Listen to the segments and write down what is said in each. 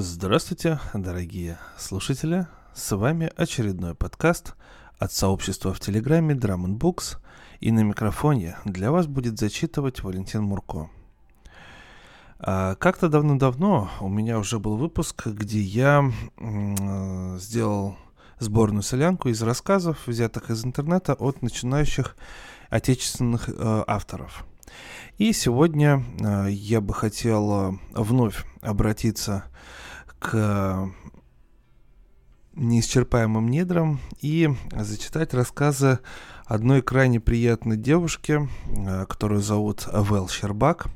Здравствуйте, дорогие слушатели. С вами очередной подкаст от сообщества в Телеграме Drum Books. И на микрофоне для вас будет зачитывать Валентин Мурко. А, как-то давно-давно у меня уже был выпуск, где я м- сделал сборную солянку из рассказов, взятых из интернета от начинающих отечественных э, авторов. И сегодня э, я бы хотел э, вновь обратиться к неисчерпаемым недрам и зачитать рассказы одной крайне приятной девушки, э, которую зовут Вэл Щербак.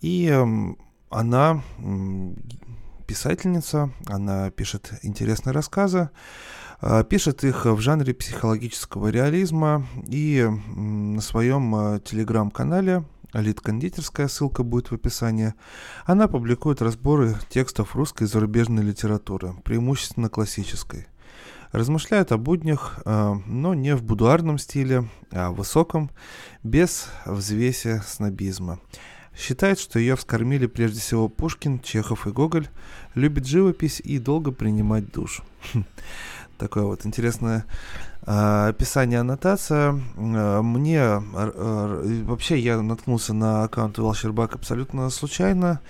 И эм, она писательница, она пишет интересные рассказы, э, пишет их в жанре психологического реализма и на своем э, телеграм-канале Лид Кондитерская, ссылка будет в описании. Она публикует разборы текстов русской и зарубежной литературы, преимущественно классической. Размышляет о буднях, э, но не в будуарном стиле, а в высоком, без взвеси снобизма. Считает, что ее вскормили прежде всего Пушкин, Чехов и Гоголь, любит живопись и долго принимать душ. Такое вот интересное а, описание, аннотация. А, мне а, вообще я наткнулся на аккаунт Велшербак абсолютно случайно.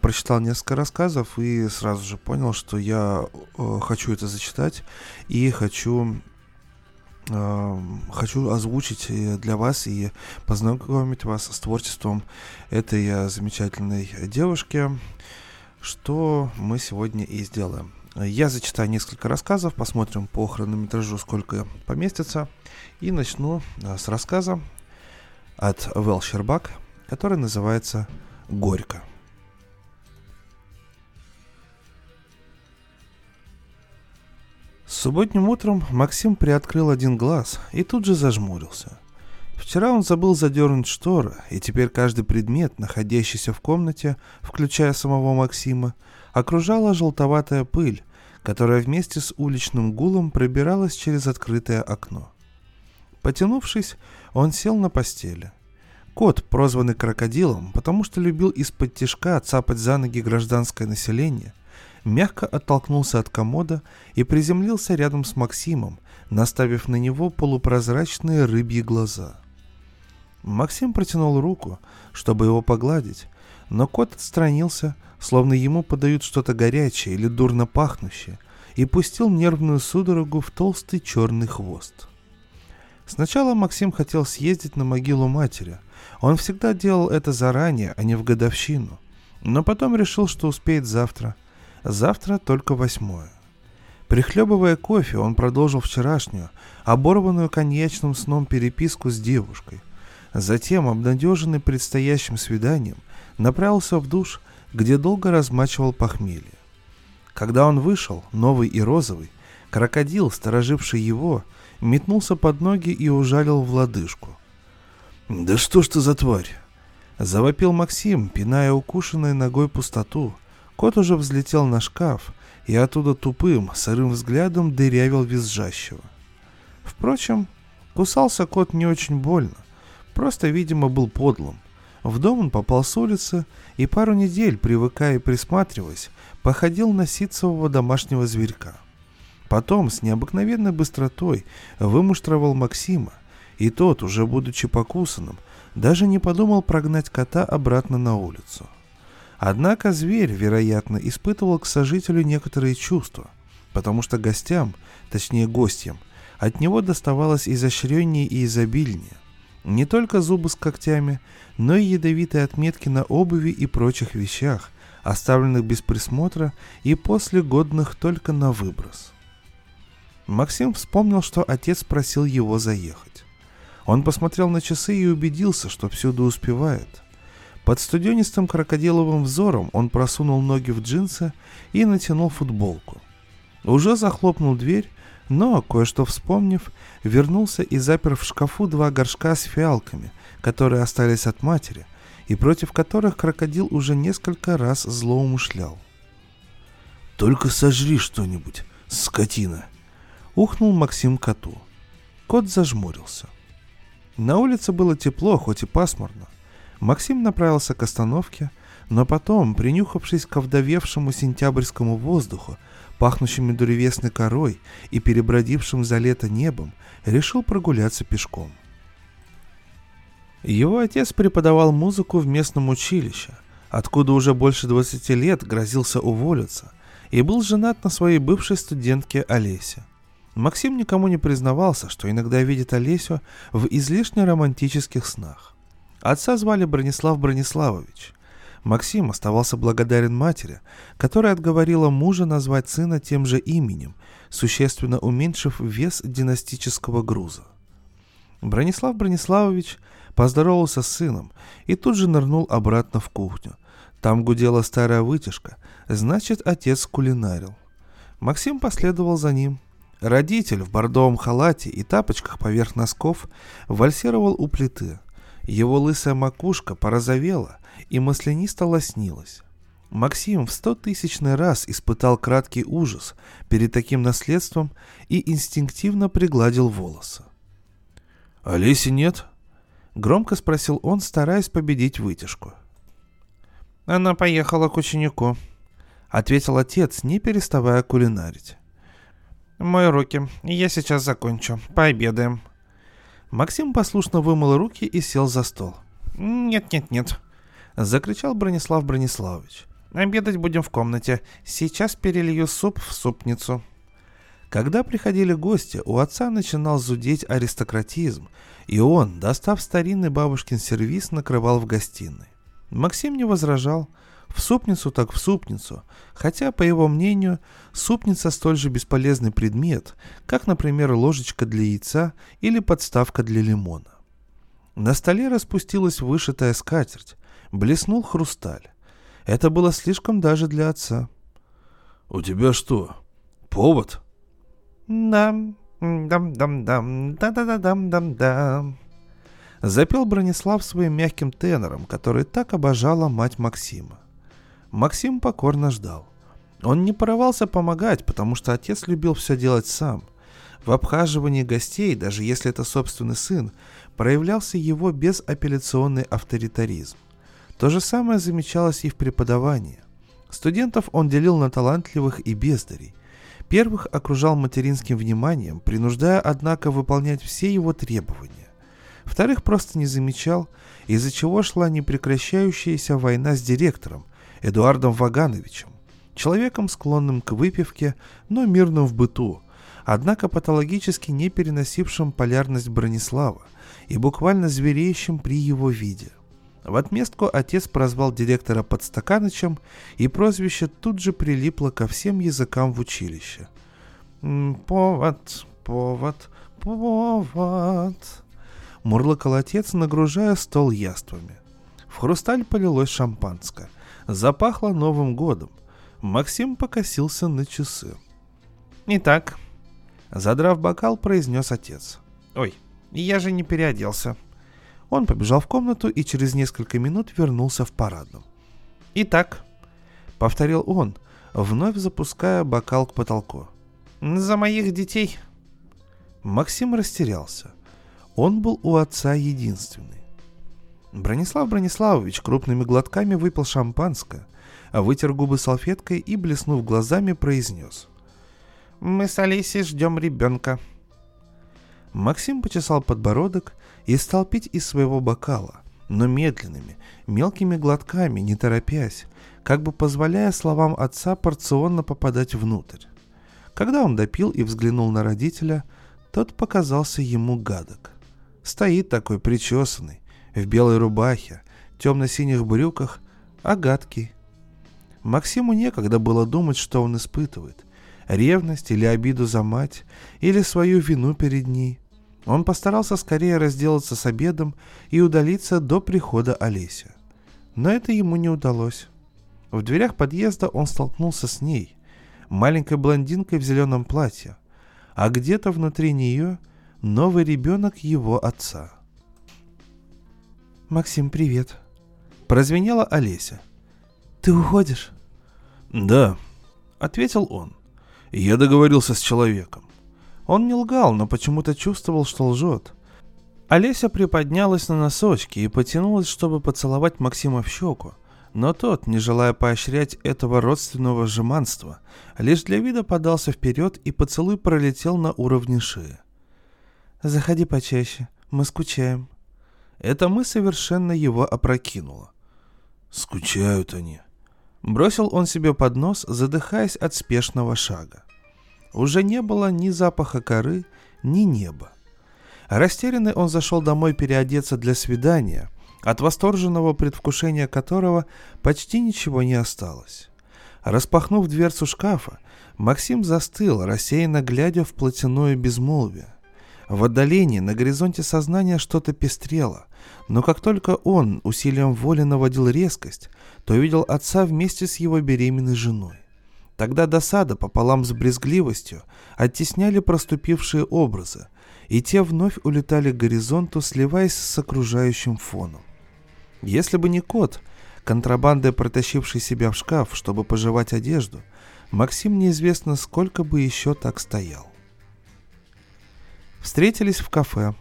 Прочитал несколько рассказов и сразу же понял, что я хочу это зачитать и хочу хочу озвучить для вас и познакомить вас с творчеством этой замечательной девушки, что мы сегодня и сделаем. Я зачитаю несколько рассказов, посмотрим по хронометражу, сколько поместится. И начну э, с рассказа от Вэл Щербак, который называется «Горько». Субботним утром Максим приоткрыл один глаз и тут же зажмурился. Вчера он забыл задернуть шторы, и теперь каждый предмет, находящийся в комнате, включая самого Максима, окружала желтоватая пыль, которая вместе с уличным гулом пробиралась через открытое окно. Потянувшись, он сел на постели. Кот, прозванный крокодилом, потому что любил из-под тишка цапать за ноги гражданское население, мягко оттолкнулся от комода и приземлился рядом с Максимом, наставив на него полупрозрачные рыбьи глаза. Максим протянул руку, чтобы его погладить, но кот отстранился, словно ему подают что-то горячее или дурно пахнущее, и пустил нервную судорогу в толстый черный хвост. Сначала Максим хотел съездить на могилу матери. Он всегда делал это заранее, а не в годовщину. Но потом решил, что успеет завтра. Завтра только восьмое. Прихлебывая кофе, он продолжил вчерашнюю, оборванную коньячным сном переписку с девушкой. Затем, обнадеженный предстоящим свиданием, направился в душ, где долго размачивал похмелье. Когда он вышел, новый и розовый, крокодил, стороживший его, метнулся под ноги и ужалил в лодыжку. «Да что ж ты за тварь?» Завопил Максим, пиная укушенной ногой пустоту. Кот уже взлетел на шкаф и оттуда тупым, сырым взглядом дырявил визжащего. Впрочем, кусался кот не очень больно, просто, видимо, был подлым. В дом он попал с улицы и пару недель, привыкая и присматриваясь, походил на ситцевого домашнего зверька. Потом с необыкновенной быстротой вымуштровал Максима, и тот, уже будучи покусанным, даже не подумал прогнать кота обратно на улицу. Однако зверь, вероятно, испытывал к сожителю некоторые чувства, потому что гостям, точнее гостям, от него доставалось изощреннее и изобильнее. Не только зубы с когтями, но и ядовитые отметки на обуви и прочих вещах, оставленных без присмотра и после годных только на выброс. Максим вспомнил, что отец просил его заехать. Он посмотрел на часы и убедился, что всюду успевает. Под студенистым крокодиловым взором он просунул ноги в джинсы и натянул футболку. Уже захлопнул дверь, но, кое-что вспомнив, вернулся и запер в шкафу два горшка с фиалками, которые остались от матери, и против которых крокодил уже несколько раз злоумышлял. «Только сожри что-нибудь, скотина!» — ухнул Максим коту. Кот зажмурился. На улице было тепло, хоть и пасмурно. Максим направился к остановке, Но потом, принюхавшись к овдовевшему сентябрьскому воздуху, пахнущему древесной корой и перебродившим за лето небом, решил прогуляться пешком. Его отец преподавал музыку в местном училище, откуда уже больше 20 лет грозился уволиться, и был женат на своей бывшей студентке Олесе. Максим никому не признавался, что иногда видит Олесю в излишне романтических снах. Отца звали Бронислав Брониславович. Максим оставался благодарен матери, которая отговорила мужа назвать сына тем же именем, существенно уменьшив вес династического груза. Бронислав Брониславович поздоровался с сыном и тут же нырнул обратно в кухню. Там гудела старая вытяжка, значит, отец кулинарил. Максим последовал за ним. Родитель в бордовом халате и тапочках поверх носков вальсировал у плиты. Его лысая макушка порозовела и маслянисто лоснилась. Максим в стотысячный раз испытал краткий ужас перед таким наследством и инстинктивно пригладил волосы. «Олеси нет?» — громко спросил он, стараясь победить вытяжку. «Она поехала к ученику», — ответил отец, не переставая кулинарить. «Мой руки, я сейчас закончу, пообедаем». Максим послушно вымыл руки и сел за стол. «Нет-нет-нет», — закричал Бронислав Брониславович. «Обедать будем в комнате. Сейчас перелью суп в супницу». Когда приходили гости, у отца начинал зудеть аристократизм, и он, достав старинный бабушкин сервиз, накрывал в гостиной. Максим не возражал. В супницу так в супницу, хотя, по его мнению, супница столь же бесполезный предмет, как, например, ложечка для яйца или подставка для лимона. На столе распустилась вышитая скатерть, блеснул хрусталь. Это было слишком даже для отца. «У тебя что, повод?» «Дам, дам-дам-дам, да-да-да-дам-дам-дам». Запел Бронислав своим мягким тенором, который так обожала мать Максима. Максим покорно ждал. Он не порывался помогать, потому что отец любил все делать сам. В обхаживании гостей, даже если это собственный сын, проявлялся его безапелляционный авторитаризм. То же самое замечалось и в преподавании. Студентов он делил на талантливых и бездарей. Первых окружал материнским вниманием, принуждая, однако, выполнять все его требования. Вторых просто не замечал, из-за чего шла непрекращающаяся война с директором, Эдуардом Вагановичем, человеком, склонным к выпивке, но мирным в быту, однако патологически не переносившим полярность Бронислава и буквально звереющим при его виде. В отместку отец прозвал директора Подстаканычем, и прозвище тут же прилипло ко всем языкам в училище. «Повод, повод, повод», — мурлыкал отец, нагружая стол яствами. В хрусталь полилось шампанское. Запахло Новым годом. Максим покосился на часы. «Итак», — задрав бокал, произнес отец. «Ой, я же не переоделся», — он побежал в комнату и через несколько минут вернулся в парадном. «Итак», — повторил он, вновь запуская бокал к потолку. «За моих детей». Максим растерялся. Он был у отца единственный. Бронислав Брониславович крупными глотками выпил шампанское, вытер губы салфеткой и, блеснув глазами, произнес. «Мы с Олесей ждем ребенка». Максим почесал подбородок и стал пить из своего бокала, но медленными, мелкими глотками, не торопясь, как бы позволяя словам отца порционно попадать внутрь. Когда он допил и взглянул на родителя, тот показался ему гадок. Стоит такой причесанный, в белой рубахе, темно-синих брюках, а гадкий. Максиму некогда было думать, что он испытывает. Ревность или обиду за мать, или свою вину перед ней. Он постарался скорее разделаться с обедом и удалиться до прихода Олеси. Но это ему не удалось. В дверях подъезда он столкнулся с ней, маленькой блондинкой в зеленом платье, а где-то внутри нее новый ребенок его отца. «Максим, привет!» Прозвенела Олеся. «Ты уходишь?» «Да», — ответил он. «Я договорился с человеком. Он не лгал, но почему-то чувствовал, что лжет. Олеся приподнялась на носочки и потянулась, чтобы поцеловать Максима в щеку, Но тот, не желая поощрять этого родственного жеманства, лишь для вида подался вперед и поцелуй пролетел на уровне шеи. «Заходи почаще, мы скучаем». Эта мы совершенно его опрокинула. «Скучают они», Бросил он себе под нос, задыхаясь от спешного шага. Уже не было ни запаха коры, ни неба. Растерянный он зашел домой переодеться для свидания, от восторженного предвкушения которого почти ничего не осталось. Распахнув дверцу шкафа, Максим застыл, рассеянно глядя в плотяное безмолвие. В отдалении на горизонте сознания что-то пестрело, но как только он усилием воли наводил резкость, то видел отца вместе с его беременной женой. Тогда досада пополам с брезгливостью оттесняли проступившие образы, и те вновь улетали к горизонту, сливаясь с окружающим фоном. Если бы не кот, контрабандой протащивший себя в шкаф, чтобы пожевать одежду, Максим неизвестно сколько бы еще так стоял. Встретились в кафе.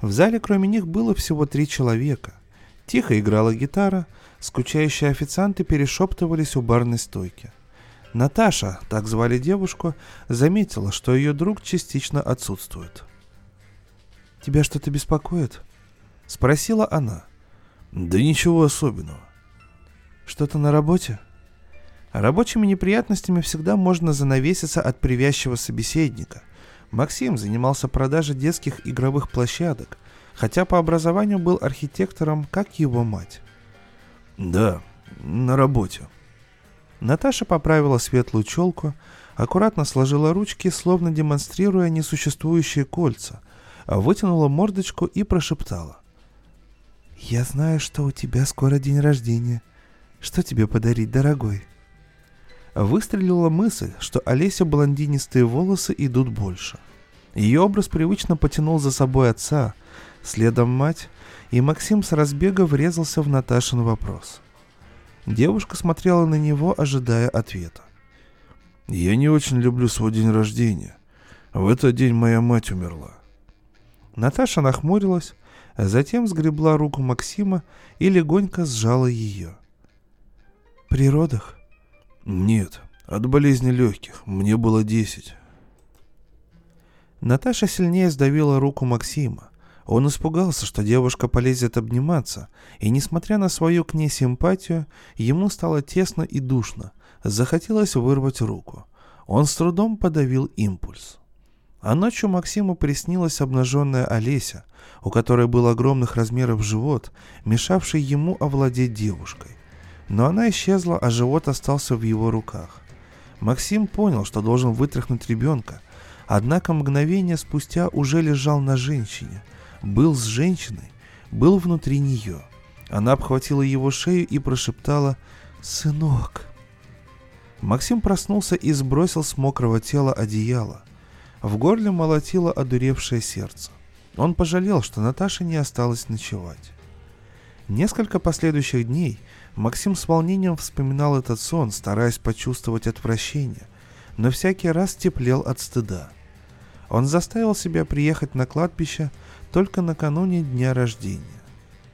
В зале кроме них было всего три человека. Тихо играла гитара, скучающие официанты перешептывались у барной стойки. Наташа, так звали девушку, заметила, что ее друг частично отсутствует. «Тебя что-то беспокоит?» — спросила она. «Да ничего особенного». «Что-то на работе?» Рабочими неприятностями всегда можно занавеситься от привязчивого собеседника. Максим занимался продажей детских игровых площадок, хотя по образованию был архитектором, как его мать. «Да, на работе». Наташа поправила светлую челку, аккуратно сложила ручки, словно демонстрируя несуществующие кольца, вытянула мордочку и прошептала. «Я знаю, что у тебя скоро день рождения. Что тебе подарить, дорогой?» Выстрелила мысль, что Олеся блондинистые волосы идут больше. Ее образ привычно потянул за собой отца, следом мать, и Максим с разбега врезался в Наташин вопрос. Девушка смотрела на него, ожидая ответа. «Я не очень люблю свой день рождения. В этот день моя мать умерла». Наташа нахмурилась, а затем сгребла руку Максима и легонько сжала ее. «При родах?» Нет, от болезни легких. Мне было десять. Наташа сильнее сдавила руку Максима. Он испугался, что девушка полезет обниматься, и, несмотря на свою к ней симпатию, ему стало тесно и душно. Захотелось вырвать руку. Он с трудом подавил импульс. А ночью Максиму приснилась обнаженная Олеся, у которой был огромных размеров живот, мешавший ему овладеть девушкой. Но она исчезла, а живот остался в его руках. Максим понял, что должен вытряхнуть ребенка, однако мгновение спустя уже лежал на женщине, был с женщиной, был внутри нее. Она обхватила его шею и прошептала «Сынок». Максим проснулся и сбросил с мокрого тела одеяло. В горле молотило одуревшее сердце. Он пожалел, что Наташа не осталась ночевать. Несколько последующих дней Максим с волнением вспоминал этот сон, стараясь почувствовать отвращение, но всякий раз теплел от стыда. Он заставил себя приехать на кладбище только накануне дня рождения.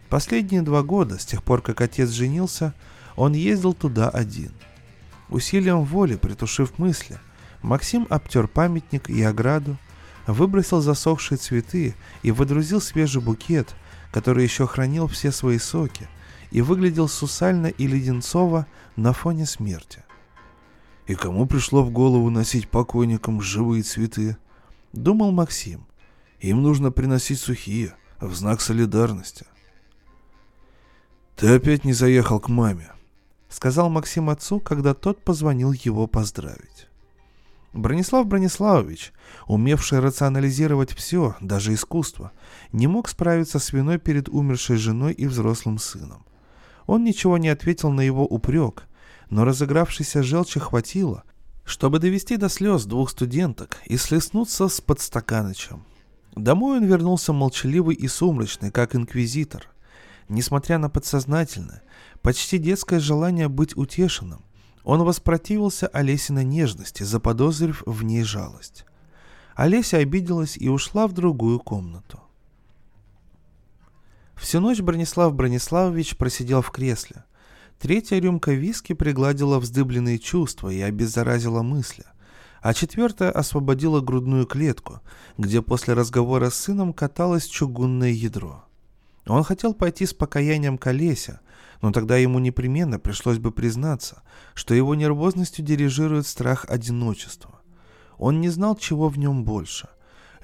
Последние два года, с тех пор, как отец женился, он ездил туда один. Усилием воли, притушив мысли, Максим обтер памятник и ограду, выбросил засохшие цветы и выдрузил свежий букет – который еще хранил все свои соки и выглядел сусально и леденцово на фоне смерти. «И кому пришло в голову носить покойникам живые цветы?» — думал Максим. «Им нужно приносить сухие, в знак солидарности». «Ты опять не заехал к маме», — сказал Максим отцу, когда тот позвонил его поздравить. Бронислав Брониславович, умевший рационализировать все, даже искусство, не мог справиться с виной перед умершей женой и взрослым сыном. Он ничего не ответил на его упрек, но разыгравшейся желчи хватило, чтобы довести до слез двух студенток и слеснуться с подстаканычем. Домой он вернулся молчаливый и сумрачный, как инквизитор. Несмотря на подсознательное, почти детское желание быть утешенным, он воспротивился Олесиной нежности, заподозрив в ней жалость. Олеся обиделась и ушла в другую комнату. Всю ночь Бронислав Брониславович просидел в кресле. Третья рюмка виски пригладила вздыбленные чувства и обеззаразила мысли. А четвертая освободила грудную клетку, где после разговора с сыном каталось чугунное ядро. Он хотел пойти с покаянием к Олесе, но тогда ему непременно пришлось бы признаться, что его нервозностью дирижирует страх одиночества. Он не знал, чего в нем больше –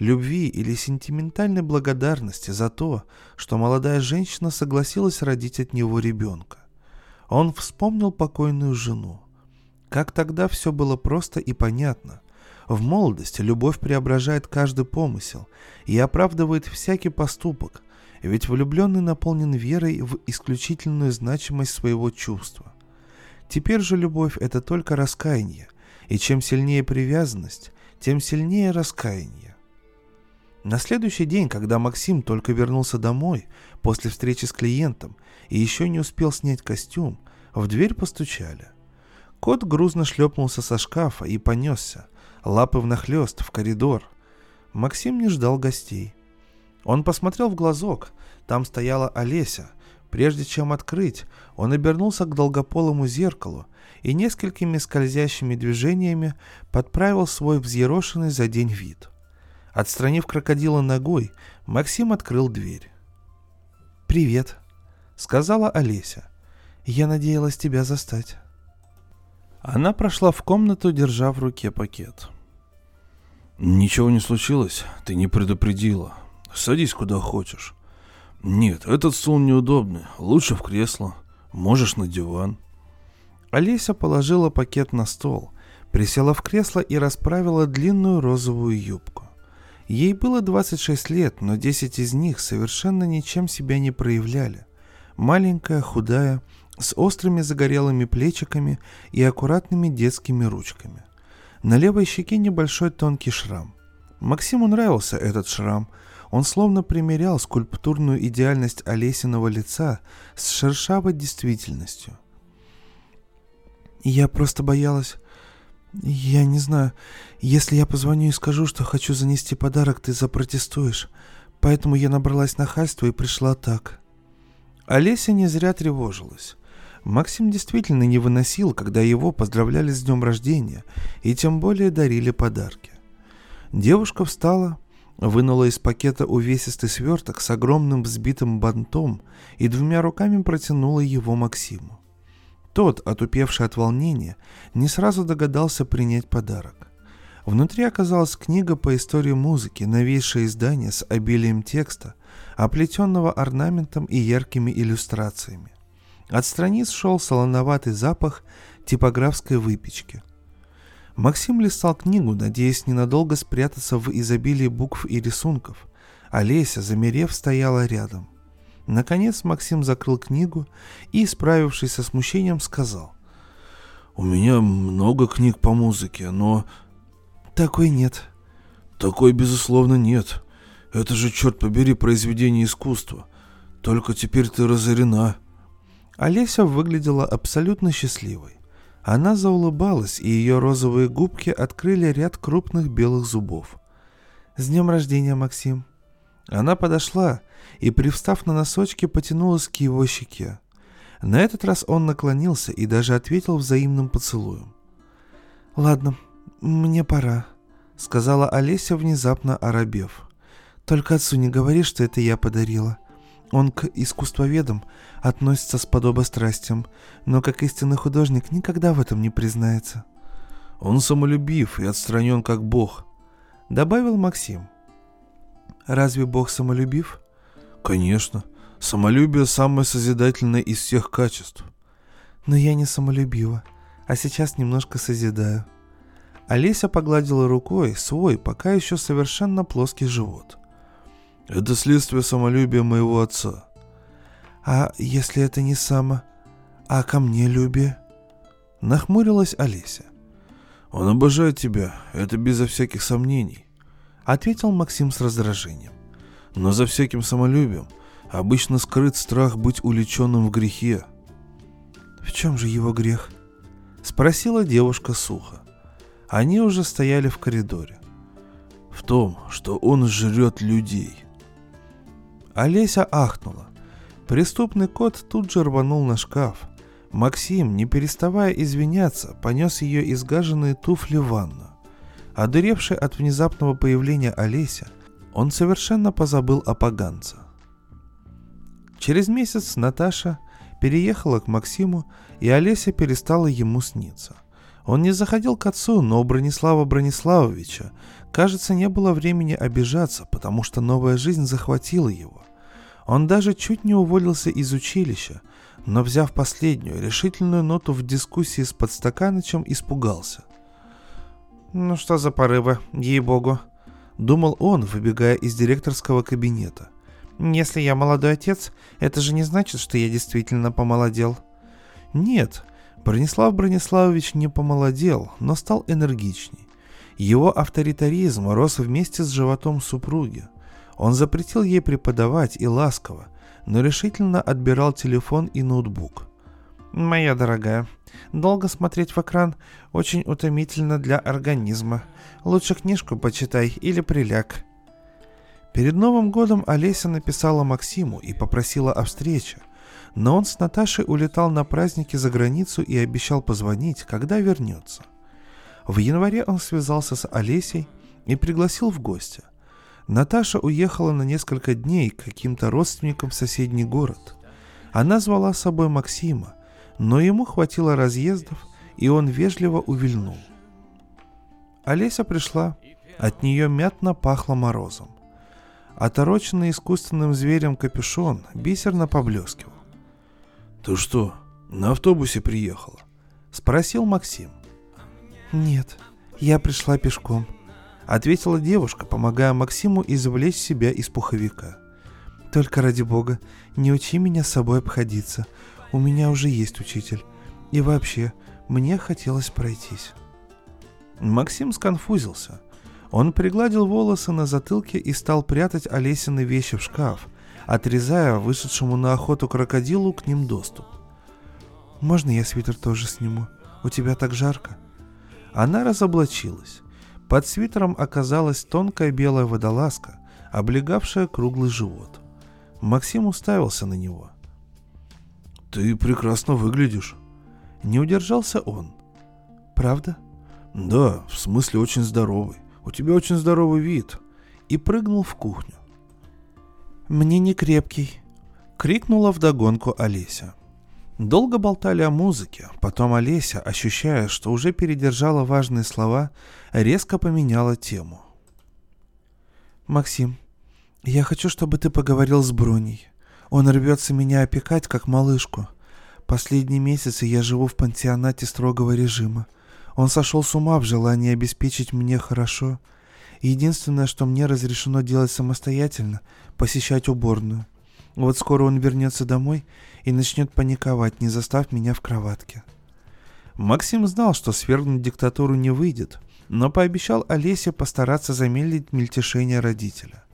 любви или сентиментальной благодарности за то, что молодая женщина согласилась родить от него ребенка. Он вспомнил покойную жену. Как тогда все было просто и понятно. В молодости любовь преображает каждый помысел и оправдывает всякий поступок, ведь влюбленный наполнен верой в исключительную значимость своего чувства. Теперь же любовь – это только раскаяние, и чем сильнее привязанность, тем сильнее раскаяние. На следующий день, когда Максим только вернулся домой после встречи с клиентом и еще не успел снять костюм, в дверь постучали. Кот грузно шлепнулся со шкафа и понесся, лапы внахлёст, в коридор. Максим не ждал гостей – он посмотрел в глазок. Там стояла Олеся. Прежде чем открыть, он обернулся к долгополому зеркалу и несколькими скользящими движениями подправил свой взъерошенный за день вид. Отстранив крокодила ногой, Максим открыл дверь. «Привет», — сказала Олеся. «Я надеялась тебя застать». Она прошла в комнату, держа в руке пакет. «Ничего не случилось? Ты не предупредила», Садись куда хочешь. Нет, этот стул неудобный. Лучше в кресло. Можешь на диван. Олеся положила пакет на стол, присела в кресло и расправила длинную розовую юбку. Ей было 26 лет, но 10 из них совершенно ничем себя не проявляли. Маленькая, худая, с острыми загорелыми плечиками и аккуратными детскими ручками. На левой щеке небольшой тонкий шрам. Максиму нравился этот шрам – он словно примерял скульптурную идеальность Олесиного лица с шершавой действительностью. «Я просто боялась... Я не знаю, если я позвоню и скажу, что хочу занести подарок, ты запротестуешь. Поэтому я набралась нахальства и пришла так». Олеся не зря тревожилась. Максим действительно не выносил, когда его поздравляли с днем рождения и тем более дарили подарки. Девушка встала, вынула из пакета увесистый сверток с огромным взбитым бантом и двумя руками протянула его Максиму. Тот, отупевший от волнения, не сразу догадался принять подарок. Внутри оказалась книга по истории музыки, новейшее издание с обилием текста, оплетенного орнаментом и яркими иллюстрациями. От страниц шел солоноватый запах типографской выпечки – Максим листал книгу, надеясь ненадолго спрятаться в изобилии букв и рисунков. Олеся, замерев, стояла рядом. Наконец Максим закрыл книгу и, справившись со смущением, сказал. «У меня много книг по музыке, но...» «Такой нет». «Такой, безусловно, нет. Это же, черт побери, произведение искусства. Только теперь ты разорена». Олеся выглядела абсолютно счастливой. Она заулыбалась, и ее розовые губки открыли ряд крупных белых зубов. «С днем рождения, Максим!» Она подошла и, привстав на носочки, потянулась к его щеке. На этот раз он наклонился и даже ответил взаимным поцелуем. «Ладно, мне пора», — сказала Олеся, внезапно оробев. «Только отцу не говори, что это я подарила. Он к искусствоведам относится с подобострастием, но как истинный художник никогда в этом не признается. Он самолюбив и отстранен как бог, добавил Максим. Разве бог самолюбив? Конечно. Самолюбие самое созидательное из всех качеств. Но я не самолюбива, а сейчас немножко созидаю. Олеся погладила рукой свой пока еще совершенно плоский живот – это следствие самолюбия моего отца. А если это не само, а ко мне любие? Нахмурилась Олеся. Он обожает тебя, это безо всяких сомнений. Ответил Максим с раздражением. Но за всяким самолюбием обычно скрыт страх быть уличенным в грехе. В чем же его грех? Спросила девушка сухо. Они уже стояли в коридоре. В том, что он жрет людей. Олеся ахнула. Преступный кот тут же рванул на шкаф. Максим, не переставая извиняться, понес ее изгаженные туфли в ванну. Одуревший от внезапного появления Олеся, он совершенно позабыл о поганце. Через месяц Наташа переехала к Максиму, и Олеся перестала ему сниться. Он не заходил к отцу, но у Бронислава Брониславовича, кажется, не было времени обижаться, потому что новая жизнь захватила его. Он даже чуть не уволился из училища, но, взяв последнюю решительную ноту в дискуссии с подстаканычем, испугался. «Ну что за порывы, ей-богу!» — думал он, выбегая из директорского кабинета. «Если я молодой отец, это же не значит, что я действительно помолодел». «Нет, Бронислав Брониславович не помолодел, но стал энергичней. Его авторитаризм рос вместе с животом супруги. Он запретил ей преподавать и ласково, но решительно отбирал телефон и ноутбук. «Моя дорогая, долго смотреть в экран очень утомительно для организма. Лучше книжку почитай или приляг». Перед Новым годом Олеся написала Максиму и попросила о встрече – но он с Наташей улетал на праздники за границу и обещал позвонить, когда вернется. В январе он связался с Олесей и пригласил в гости. Наташа уехала на несколько дней к каким-то родственникам в соседний город. Она звала с собой Максима, но ему хватило разъездов, и он вежливо увильнул. Олеся пришла, от нее мятно пахло морозом. Отороченный искусственным зверем капюшон бисерно поблескивал. «Ты что, на автобусе приехала?» — спросил Максим. «Нет, я пришла пешком», — ответила девушка, помогая Максиму извлечь себя из пуховика. «Только ради бога, не учи меня с собой обходиться. У меня уже есть учитель. И вообще, мне хотелось пройтись». Максим сконфузился. Он пригладил волосы на затылке и стал прятать Олесины вещи в шкаф, отрезая вышедшему на охоту крокодилу к ним доступ. «Можно я свитер тоже сниму? У тебя так жарко?» Она разоблачилась. Под свитером оказалась тонкая белая водолазка, облегавшая круглый живот. Максим уставился на него. «Ты прекрасно выглядишь». Не удержался он. «Правда?» «Да, в смысле очень здоровый. У тебя очень здоровый вид». И прыгнул в кухню. «Мне не крепкий», — крикнула вдогонку Олеся. Долго болтали о музыке, потом Олеся, ощущая, что уже передержала важные слова, резко поменяла тему. «Максим, я хочу, чтобы ты поговорил с Броней. Он рвется меня опекать, как малышку. Последние месяцы я живу в пансионате строгого режима. Он сошел с ума в желании обеспечить мне хорошо. Единственное, что мне разрешено делать самостоятельно, посещать уборную. Вот скоро он вернется домой и начнет паниковать, не застав меня в кроватке. Максим знал, что свергнуть диктатуру не выйдет, но пообещал Олесе постараться замедлить мельтешение родителя.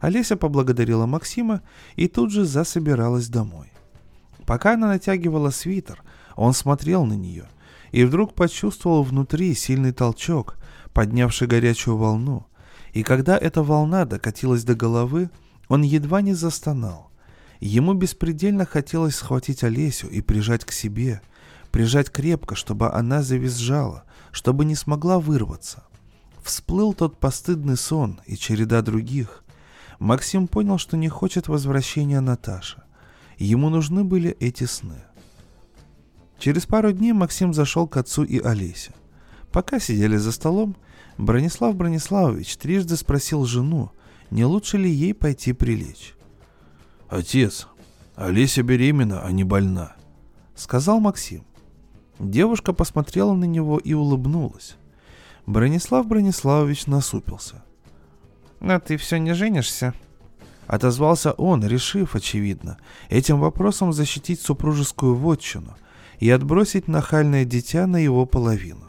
Олеся поблагодарила Максима и тут же засобиралась домой. Пока она натягивала свитер, он смотрел на нее и вдруг почувствовал внутри сильный толчок, поднявший горячую волну, и когда эта волна докатилась до головы, он едва не застонал. Ему беспредельно хотелось схватить Олесю и прижать к себе, прижать крепко, чтобы она завизжала, чтобы не смогла вырваться. Всплыл тот постыдный сон и череда других. Максим понял, что не хочет возвращения Наташи. Ему нужны были эти сны. Через пару дней Максим зашел к отцу и Олесе. Пока сидели за столом, Бронислав Брониславович трижды спросил жену, не лучше ли ей пойти прилечь. «Отец, Олеся беременна, а не больна», — сказал Максим. Девушка посмотрела на него и улыбнулась. Бронислав Брониславович насупился. «А ты все не женишься?» Отозвался он, решив, очевидно, этим вопросом защитить супружескую вотчину и отбросить нахальное дитя на его половину.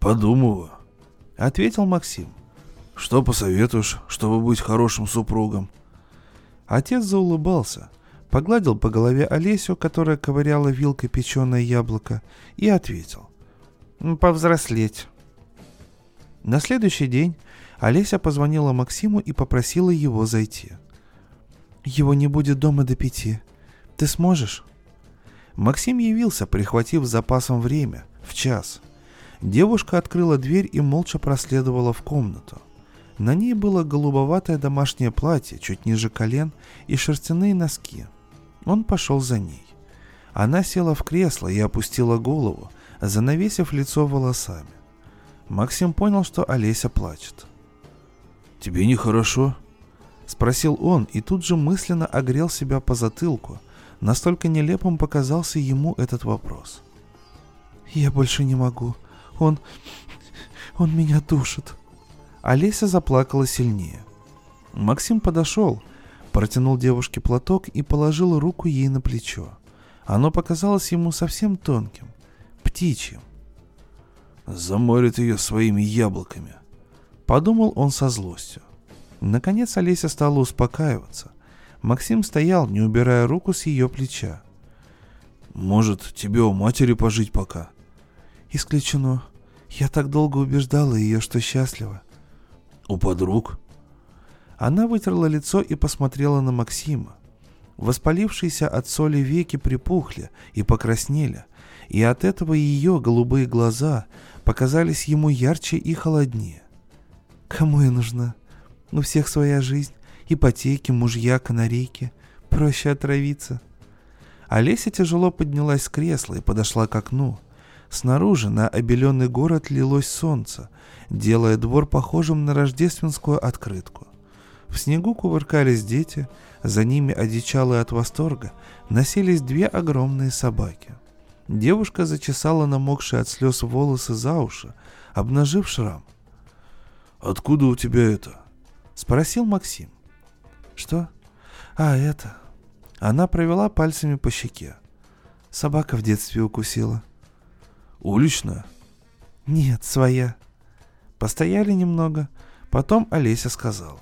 «Подумываю», — ответил Максим. «Что посоветуешь, чтобы быть хорошим супругом?» Отец заулыбался, погладил по голове Олесю, которая ковыряла вилкой печеное яблоко, и ответил. «Повзрослеть». На следующий день Олеся позвонила Максиму и попросила его зайти. «Его не будет дома до пяти. Ты сможешь?» Максим явился, прихватив с запасом время, в час. Девушка открыла дверь и молча проследовала в комнату. На ней было голубоватое домашнее платье, чуть ниже колен, и шерстяные носки. Он пошел за ней. Она села в кресло и опустила голову, занавесив лицо волосами. Максим понял, что Олеся плачет. «Тебе нехорошо?» — спросил он и тут же мысленно огрел себя по затылку. Настолько нелепым показался ему этот вопрос. «Я больше не могу. Он... он меня душит». Олеся заплакала сильнее. Максим подошел, протянул девушке платок и положил руку ей на плечо. Оно показалось ему совсем тонким, птичьим. Заморит ее своими яблоками. Подумал он со злостью. Наконец Олеся стала успокаиваться. Максим стоял, не убирая руку с ее плеча. «Может, тебе у матери пожить пока?» «Исключено. Я так долго убеждала ее, что счастлива». «У подруг?» Она вытерла лицо и посмотрела на Максима. Воспалившиеся от соли веки припухли и покраснели, и от этого ее голубые глаза показались ему ярче и холоднее. «Кому я нужна? У всех своя жизнь, ипотеки, мужья, канарейки. Проще отравиться». Олеся тяжело поднялась с кресла и подошла к окну. Снаружи на обеленный город лилось солнце, делая двор похожим на рождественскую открытку. В снегу кувыркались дети, за ними, одичалые от восторга, носились две огромные собаки. Девушка зачесала намокшие от слез волосы за уши, обнажив шрам. «Откуда у тебя это?» — спросил Максим. «Что? А, это...» Она провела пальцами по щеке. Собака в детстве укусила. «Уличная?» «Нет, своя». Постояли немного, потом Олеся сказала.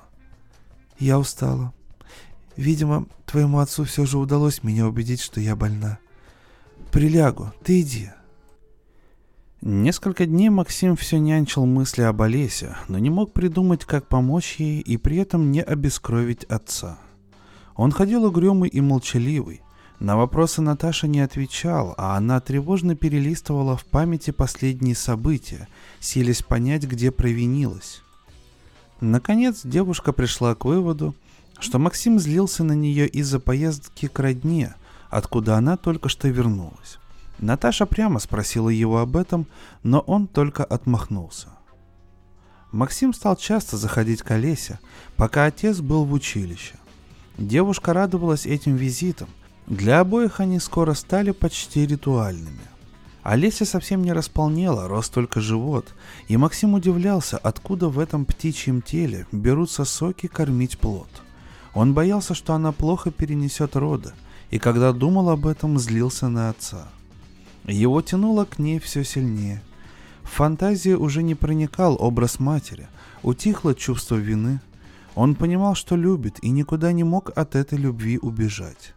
«Я устала. Видимо, твоему отцу все же удалось меня убедить, что я больна. Прилягу, ты иди. Несколько дней Максим все нянчил мысли об Олесе, но не мог придумать, как помочь ей и при этом не обескровить отца. Он ходил угрюмый и молчаливый. На вопросы Наташа не отвечал, а она тревожно перелистывала в памяти последние события, силясь понять, где провинилась. Наконец девушка пришла к выводу, что Максим злился на нее из-за поездки к родне, откуда она только что вернулась. Наташа прямо спросила его об этом, но он только отмахнулся. Максим стал часто заходить к Олесе, пока отец был в училище. Девушка радовалась этим визитам. Для обоих они скоро стали почти ритуальными. Олеся совсем не располнела, рос только живот, и Максим удивлялся, откуда в этом птичьем теле берутся соки кормить плод – он боялся, что она плохо перенесет роды, и когда думал об этом, злился на отца. Его тянуло к ней все сильнее. В фантазии уже не проникал образ матери, утихло чувство вины. Он понимал, что любит, и никуда не мог от этой любви убежать.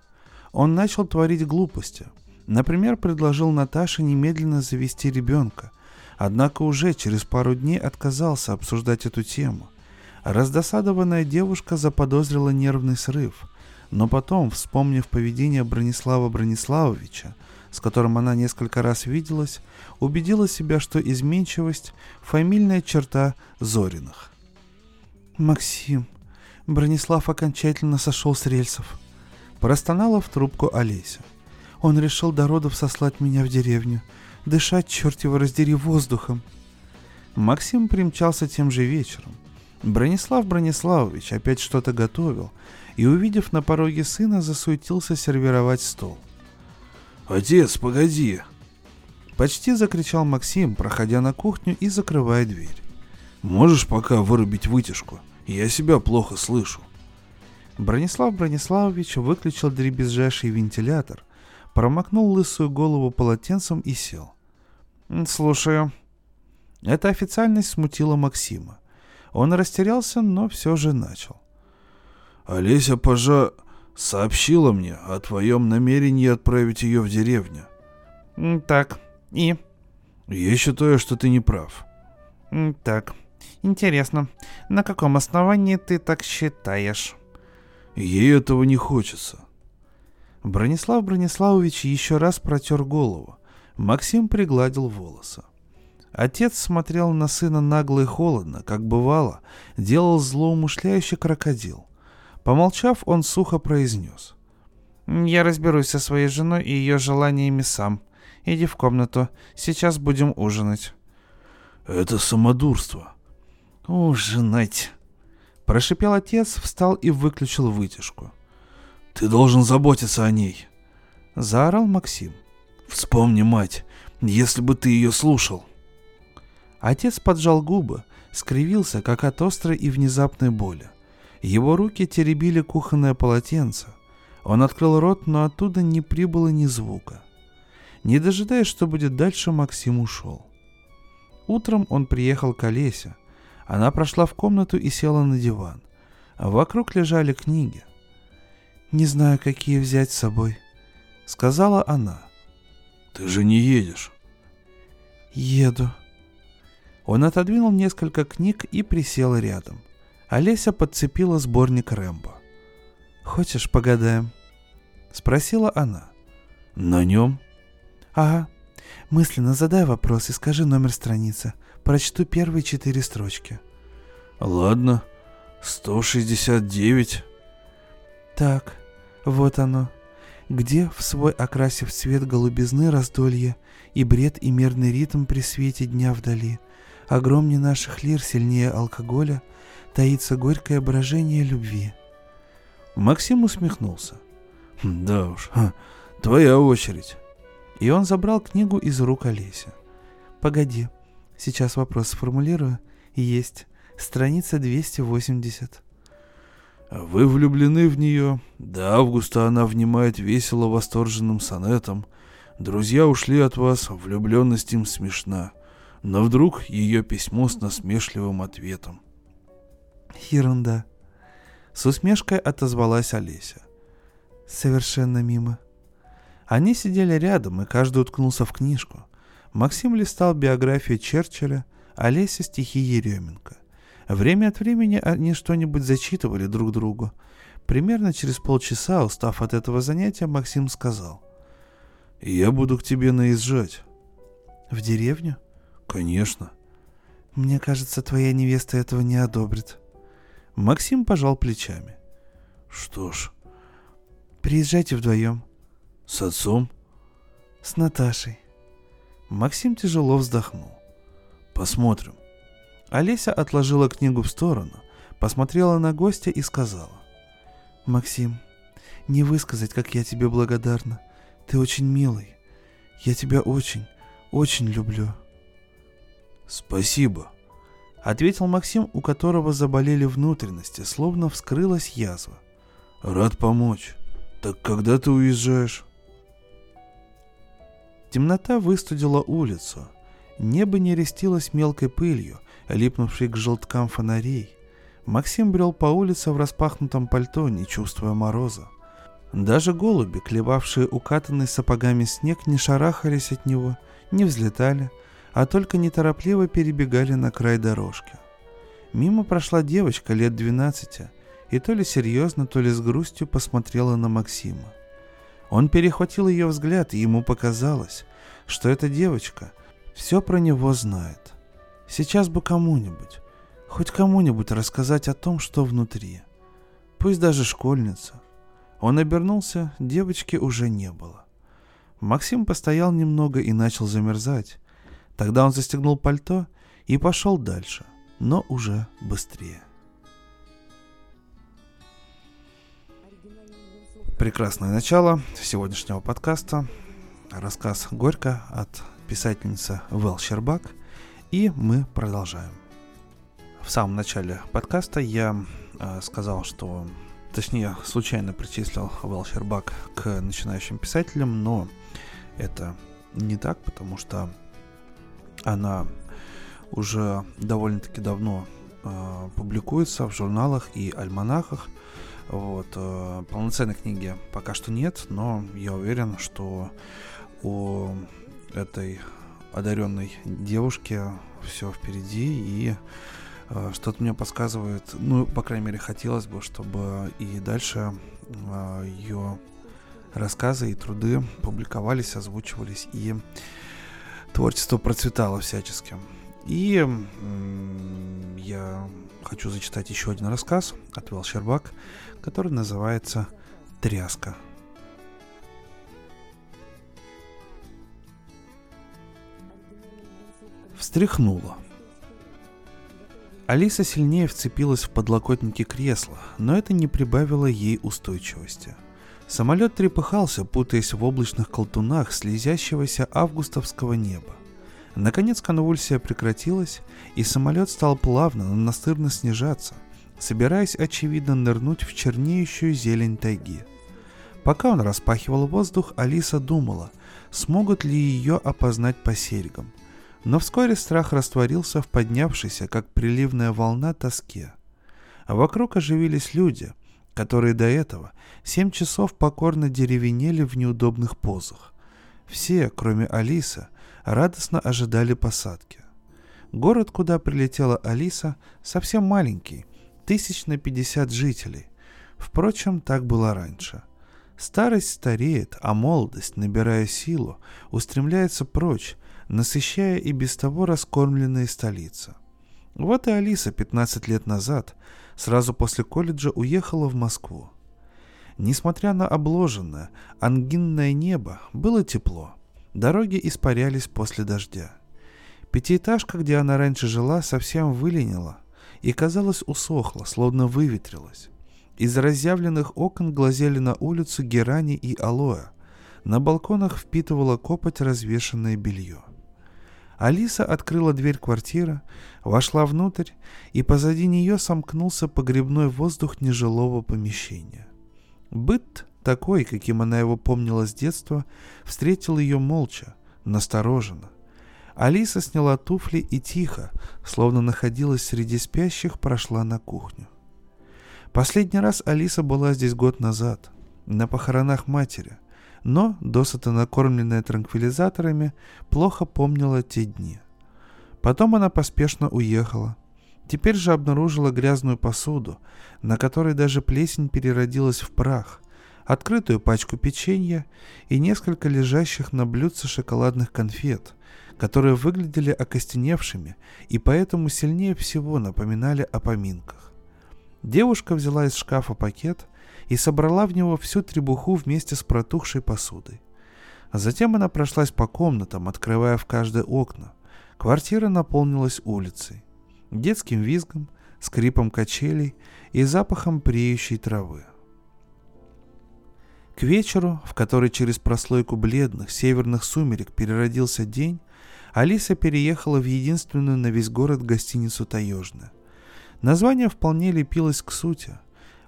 Он начал творить глупости. Например, предложил Наташе немедленно завести ребенка, однако уже через пару дней отказался обсуждать эту тему – Раздосадованная девушка заподозрила нервный срыв, но потом, вспомнив поведение Бронислава Брониславовича, с которым она несколько раз виделась, убедила себя, что изменчивость – фамильная черта Зориных. «Максим, Бронислав окончательно сошел с рельсов», – простонала в трубку Олеся. «Он решил до родов сослать меня в деревню, дышать, черт его раздери, воздухом». Максим примчался тем же вечером – Бронислав Брониславович опять что-то готовил и, увидев на пороге сына, засуетился сервировать стол. «Отец, погоди!» Почти закричал Максим, проходя на кухню и закрывая дверь. «Можешь пока вырубить вытяжку? Я себя плохо слышу». Бронислав Брониславович выключил дребезжащий вентилятор, промокнул лысую голову полотенцем и сел. «Слушаю». Эта официальность смутила Максима. Он растерялся, но все же начал. «Олеся Пажа сообщила мне о твоем намерении отправить ее в деревню». «Так, и?» «Я считаю, что ты не прав». «Так, интересно, на каком основании ты так считаешь?» «Ей этого не хочется». Бронислав Брониславович еще раз протер голову. Максим пригладил волосы. Отец смотрел на сына нагло и холодно, как бывало, делал злоумышляющий крокодил. Помолчав, он сухо произнес. «Я разберусь со своей женой и ее желаниями сам. Иди в комнату, сейчас будем ужинать». «Это самодурство». «Ужинать!» Прошипел отец, встал и выключил вытяжку. «Ты должен заботиться о ней!» Заорал Максим. «Вспомни, мать, если бы ты ее слушал!» Отец поджал губы, скривился, как от острой и внезапной боли. Его руки теребили кухонное полотенце. Он открыл рот, но оттуда не прибыло ни звука. Не дожидаясь, что будет дальше, Максим ушел. Утром он приехал к Олесе. Она прошла в комнату и села на диван. А вокруг лежали книги. «Не знаю, какие взять с собой», — сказала она. «Ты же не едешь». «Еду». Он отодвинул несколько книг и присел рядом. Олеся подцепила сборник Рэмбо. «Хочешь, погадаем?» — спросила она. «На нем?» «Ага. Мысленно задай вопрос и скажи номер страницы. Прочту первые четыре строчки». «Ладно. 169». «Так, вот оно. Где в свой окрасив цвет голубизны раздолье и бред и мерный ритм при свете дня вдали, огромнее наших лир сильнее алкоголя — таится горькое брожение любви. Максим усмехнулся. «Хм, да уж, ха, твоя очередь. И он забрал книгу из рук Олеся. Погоди, сейчас вопрос сформулирую. Есть. Страница 280. Вы влюблены в нее. До августа она внимает весело восторженным сонетом. Друзья ушли от вас, влюбленность им смешна. Но вдруг ее письмо с насмешливым ответом. Ерунда. С усмешкой отозвалась Олеся. Совершенно мимо. Они сидели рядом, и каждый уткнулся в книжку. Максим листал биографию Черчилля, Олеся стихи Еременко. Время от времени они что-нибудь зачитывали друг другу. Примерно через полчаса, устав от этого занятия, Максим сказал. «Я буду к тебе наезжать». «В деревню?» «Конечно». «Мне кажется, твоя невеста этого не одобрит», Максим пожал плечами. Что ж, приезжайте вдвоем. С отцом? С Наташей. Максим тяжело вздохнул. Посмотрим. Олеся отложила книгу в сторону, посмотрела на гостя и сказала. «Максим, не высказать, как я тебе благодарна. Ты очень милый. Я тебя очень, очень люблю». «Спасибо», ответил Максим, у которого заболели внутренности, словно вскрылась язва. Рад помочь. Так когда ты уезжаешь? Темнота выстудила улицу. Небо не рестилось мелкой пылью, липнувшей к желткам фонарей. Максим брел по улице в распахнутом пальто, не чувствуя мороза. Даже голуби, клевавшие укатанный сапогами снег, не шарахались от него, не взлетали, а только неторопливо перебегали на край дорожки. Мимо прошла девочка лет 12 и то ли серьезно, то ли с грустью посмотрела на Максима. Он перехватил ее взгляд, и ему показалось, что эта девочка все про него знает. Сейчас бы кому-нибудь, хоть кому-нибудь рассказать о том, что внутри. Пусть даже школьница. Он обернулся, девочки уже не было. Максим постоял немного и начал замерзать, Тогда он застегнул пальто и пошел дальше, но уже быстрее. Прекрасное начало сегодняшнего подкаста. Рассказ «Горько» от писательницы Вэл Щербак. И мы продолжаем. В самом начале подкаста я э, сказал, что... Точнее, случайно причислил Вэл Щербак к начинающим писателям, но это не так, потому что она уже довольно-таки давно э, публикуется в журналах и альманахах. Вот, э, полноценной книги пока что нет, но я уверен, что у этой одаренной девушки все впереди и э, что-то мне подсказывает, ну, по крайней мере, хотелось бы, чтобы и дальше э, ее рассказы и труды публиковались, озвучивались, и творчество процветало всячески. И я хочу зачитать еще один рассказ от Вел Щербак, который называется «Тряска». Встряхнула. Алиса сильнее вцепилась в подлокотники кресла, но это не прибавило ей устойчивости. Самолет трепыхался, путаясь в облачных колтунах слезящегося августовского неба. Наконец конвульсия прекратилась, и самолет стал плавно, но настырно снижаться, собираясь, очевидно, нырнуть в чернеющую зелень тайги. Пока он распахивал воздух, Алиса думала, смогут ли ее опознать по серьгам. Но вскоре страх растворился в поднявшейся, как приливная волна, тоске. А вокруг оживились люди, которые до этого семь часов покорно деревенели в неудобных позах. Все, кроме Алисы, радостно ожидали посадки. Город, куда прилетела Алиса, совсем маленький, тысяч на пятьдесят жителей. Впрочем, так было раньше. Старость стареет, а молодость, набирая силу, устремляется прочь, насыщая и без того раскормленные столицы. Вот и Алиса 15 лет назад, сразу после колледжа, уехала в Москву. Несмотря на обложенное, ангинное небо, было тепло. Дороги испарялись после дождя. Пятиэтажка, где она раньше жила, совсем выленила и, казалось, усохла, словно выветрилась. Из разъявленных окон глазели на улицу герани и алоэ. На балконах впитывала копоть развешанное белье. Алиса открыла дверь квартиры, вошла внутрь, и позади нее сомкнулся погребной воздух нежилого помещения. Быт такой, каким она его помнила с детства, встретил ее молча, настороженно. Алиса сняла туфли и тихо, словно находилась среди спящих, прошла на кухню. Последний раз Алиса была здесь год назад, на похоронах матери, но, досыта накормленная транквилизаторами, плохо помнила те дни. Потом она поспешно уехала. Теперь же обнаружила грязную посуду, на которой даже плесень переродилась в прах, открытую пачку печенья и несколько лежащих на блюдце шоколадных конфет, которые выглядели окостеневшими и поэтому сильнее всего напоминали о поминках. Девушка взяла из шкафа пакет и собрала в него всю требуху вместе с протухшей посудой. А затем она прошлась по комнатам, открывая в каждое окна. Квартира наполнилась улицей, детским визгом, скрипом качелей и запахом преющей травы. К вечеру, в который через прослойку бледных северных сумерек переродился день, Алиса переехала в единственную на весь город гостиницу «Таежная». Название вполне лепилось к сути.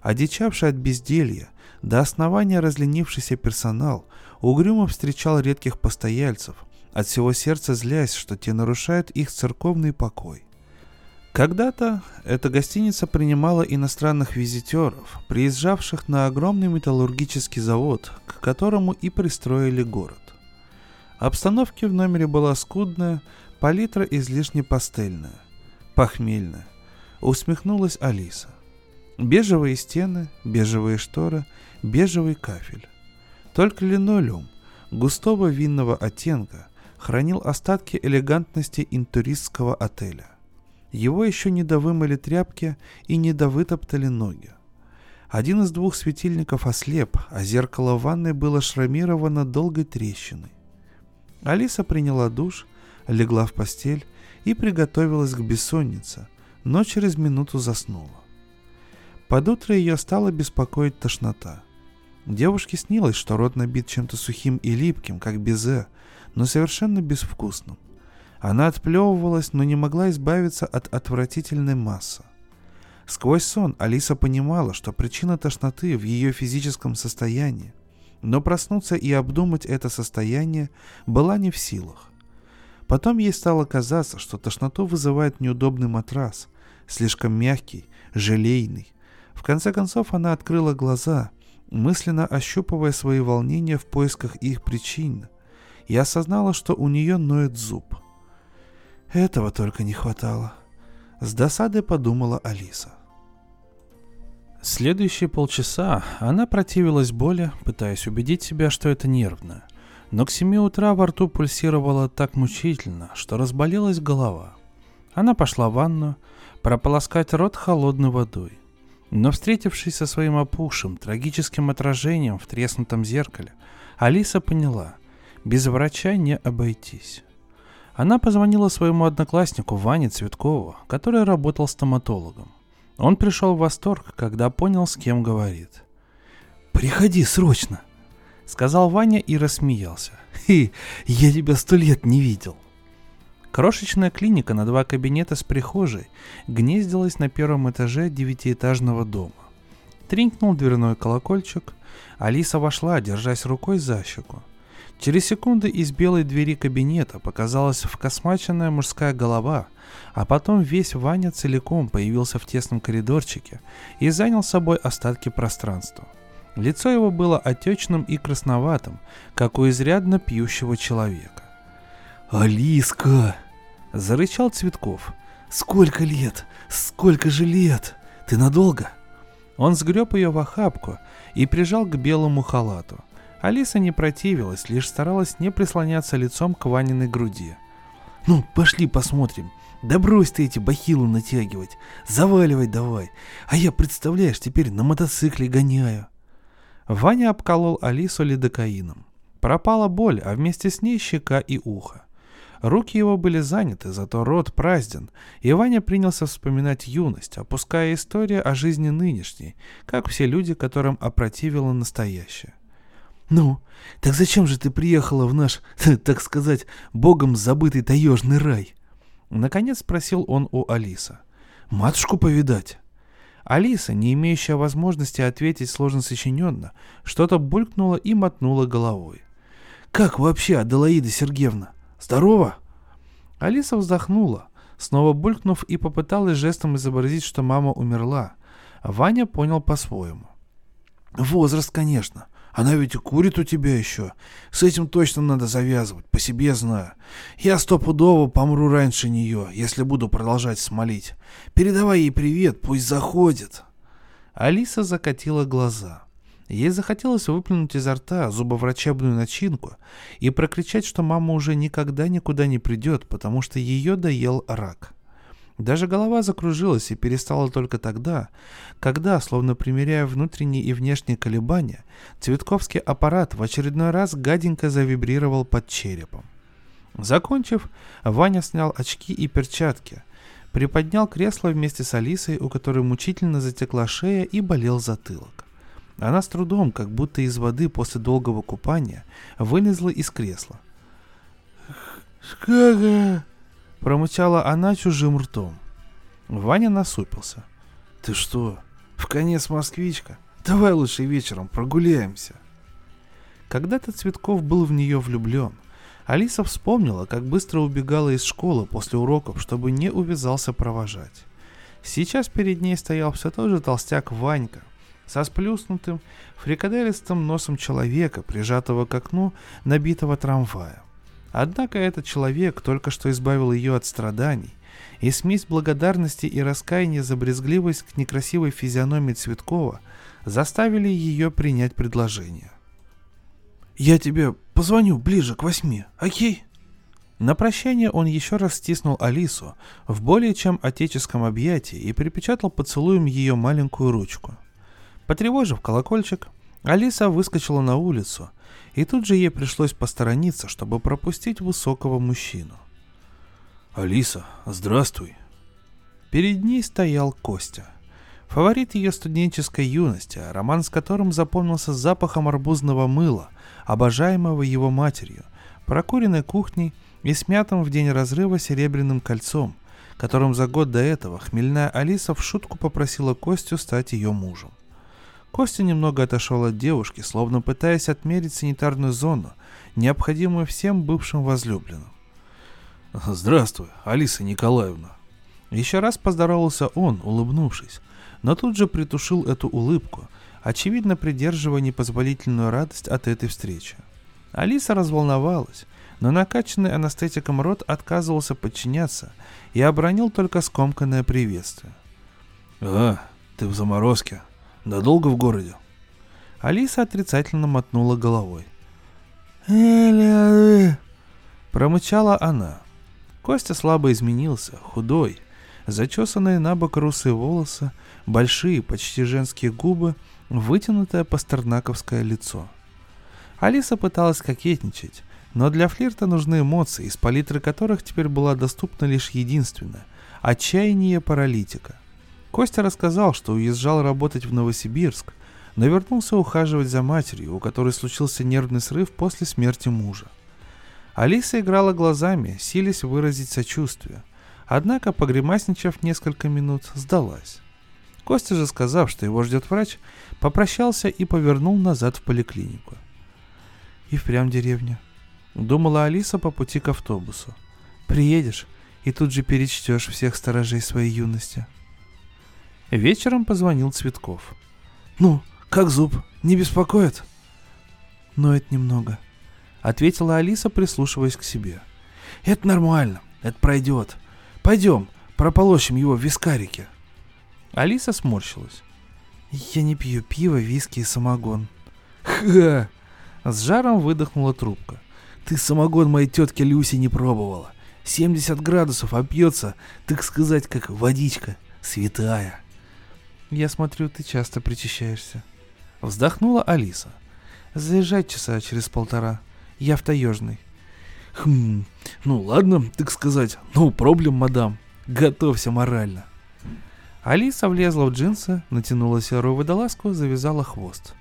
Одичавший от безделья, до основания разленившийся персонал угрюмо встречал редких постояльцев, от всего сердца злясь, что те нарушают их церковный покой. Когда-то эта гостиница принимала иностранных визитеров, приезжавших на огромный металлургический завод, к которому и пристроили город. Обстановка в номере была скудная, палитра излишне пастельная, похмельная. Усмехнулась Алиса. Бежевые стены, бежевые шторы, бежевый кафель. Только линолеум густого винного оттенка хранил остатки элегантности интуристского отеля – его еще не довымыли тряпки и не довытоптали ноги. Один из двух светильников ослеп, а зеркало в ванной было шрамировано долгой трещиной. Алиса приняла душ, легла в постель и приготовилась к бессоннице, но через минуту заснула. Под утро ее стала беспокоить тошнота. Девушке снилось, что рот набит чем-то сухим и липким, как безе, но совершенно безвкусным. Она отплевывалась, но не могла избавиться от отвратительной массы. Сквозь сон Алиса понимала, что причина тошноты в ее физическом состоянии, но проснуться и обдумать это состояние была не в силах. Потом ей стало казаться, что тошноту вызывает неудобный матрас, слишком мягкий, желейный. В конце концов она открыла глаза, мысленно ощупывая свои волнения в поисках их причин, и осознала, что у нее ноет зуб – этого только не хватало. С досадой подумала Алиса. Следующие полчаса она противилась боли, пытаясь убедить себя, что это нервно. Но к семи утра во рту пульсировало так мучительно, что разболелась голова. Она пошла в ванну, прополоскать рот холодной водой. Но встретившись со своим опухшим, трагическим отражением в треснутом зеркале, Алиса поняла, без врача не обойтись. Она позвонила своему однокласснику Ване Цветкову, который работал стоматологом. Он пришел в восторг, когда понял, с кем говорит. «Приходи срочно!» — сказал Ваня и рассмеялся. «Хи, я тебя сто лет не видел!» Крошечная клиника на два кабинета с прихожей гнездилась на первом этаже девятиэтажного дома. Тринкнул дверной колокольчик. Алиса вошла, держась рукой за щеку. Через секунду из белой двери кабинета показалась вкосмаченная мужская голова, а потом весь Ваня целиком появился в тесном коридорчике и занял собой остатки пространства. Лицо его было отечным и красноватым, как у изрядно пьющего человека. «Алиска!» – зарычал Цветков. «Сколько лет? Сколько же лет? Ты надолго?» Он сгреб ее в охапку и прижал к белому халату – Алиса не противилась, лишь старалась не прислоняться лицом к Ваниной груди. «Ну, пошли посмотрим. Да брось ты эти бахилы натягивать. Заваливай давай. А я, представляешь, теперь на мотоцикле гоняю». Ваня обколол Алису лидокаином. Пропала боль, а вместе с ней щека и ухо. Руки его были заняты, зато рот празден, и Ваня принялся вспоминать юность, опуская историю о жизни нынешней, как все люди, которым опротивило настоящее. «Ну, так зачем же ты приехала в наш, так сказать, богом забытый таежный рай?» Наконец спросил он у Алиса. «Матушку повидать?» Алиса, не имеющая возможности ответить сложно сочиненно, что-то булькнула и мотнула головой. «Как вообще, Аделаида Сергеевна? Здорово?» Алиса вздохнула, снова булькнув и попыталась жестом изобразить, что мама умерла. Ваня понял по-своему. «Возраст, конечно. Она ведь и курит у тебя еще. С этим точно надо завязывать, по себе знаю. Я стопудово помру раньше нее, если буду продолжать смолить. Передавай ей привет, пусть заходит. Алиса закатила глаза. Ей захотелось выплюнуть изо рта зубоврачебную начинку и прокричать, что мама уже никогда никуда не придет, потому что ее доел рак. Даже голова закружилась и перестала только тогда, когда, словно примеряя внутренние и внешние колебания, цветковский аппарат в очередной раз гаденько завибрировал под черепом. Закончив, Ваня снял очки и перчатки, приподнял кресло вместе с Алисой, у которой мучительно затекла шея и болел затылок. Она с трудом, как будто из воды после долгого купания, вылезла из кресла. «Как?» Промычала она чужим ртом. Ваня насупился. «Ты что, в конец москвичка? Давай лучше вечером прогуляемся». Когда-то Цветков был в нее влюблен. Алиса вспомнила, как быстро убегала из школы после уроков, чтобы не увязался провожать. Сейчас перед ней стоял все тот же толстяк Ванька, со сплюснутым, фрикаделистым носом человека, прижатого к окну набитого трамвая. Однако этот человек только что избавил ее от страданий, и смесь благодарности и раскаяния за брезгливость к некрасивой физиономии Цветкова заставили ее принять предложение. «Я тебе позвоню ближе к восьми, окей?» На прощание он еще раз стиснул Алису в более чем отеческом объятии и припечатал поцелуем ее маленькую ручку. Потревожив колокольчик, Алиса выскочила на улицу и тут же ей пришлось посторониться, чтобы пропустить высокого мужчину. «Алиса, здравствуй!» Перед ней стоял Костя. Фаворит ее студенческой юности, роман с которым запомнился запахом арбузного мыла, обожаемого его матерью, прокуренной кухней и смятым в день разрыва серебряным кольцом, которым за год до этого хмельная Алиса в шутку попросила Костю стать ее мужем. Костя немного отошел от девушки, словно пытаясь отмерить санитарную зону, необходимую всем бывшим возлюбленным. «Здравствуй, Алиса Николаевна». Еще раз поздоровался он, улыбнувшись, но тут же притушил эту улыбку, очевидно придерживая непозволительную радость от этой встречи. Алиса разволновалась, но накачанный анестетиком рот отказывался подчиняться и обронил только скомканное приветствие. «А, ты в заморозке», Надолго в городе?» Алиса отрицательно мотнула головой. Промычала она. Костя слабо изменился, худой, зачесанные на бок русые волосы, большие, почти женские губы, вытянутое пастернаковское лицо. Алиса пыталась кокетничать, но для флирта нужны эмоции, из палитры которых теперь была доступна лишь единственная – отчаяние паралитика. Костя рассказал, что уезжал работать в Новосибирск, но вернулся ухаживать за матерью, у которой случился нервный срыв после смерти мужа. Алиса играла глазами, силясь выразить сочувствие, однако, погремасничав несколько минут, сдалась. Костя же, сказав, что его ждет врач, попрощался и повернул назад в поликлинику. И впрямь деревня. Думала Алиса по пути к автобусу. Приедешь и тут же перечтешь всех сторожей своей юности. Вечером позвонил Цветков. «Ну, как зуб? Не беспокоит?» «Ноет немного», — ответила Алиса, прислушиваясь к себе. «Это нормально, это пройдет. Пойдем, прополощем его в вискарике». Алиса сморщилась. «Я не пью пиво, виски и самогон». «Ха!» С жаром выдохнула трубка. «Ты самогон моей тетки Люси не пробовала. 70 градусов, а пьется, так сказать, как водичка, святая». «Я смотрю, ты часто причащаешься». Вздохнула Алиса. «Заезжай часа через полтора. Я в таежный». «Хм, ну ладно, так сказать, ну проблем, мадам. Готовься морально». Алиса влезла в джинсы, натянула серую водолазку, завязала хвост.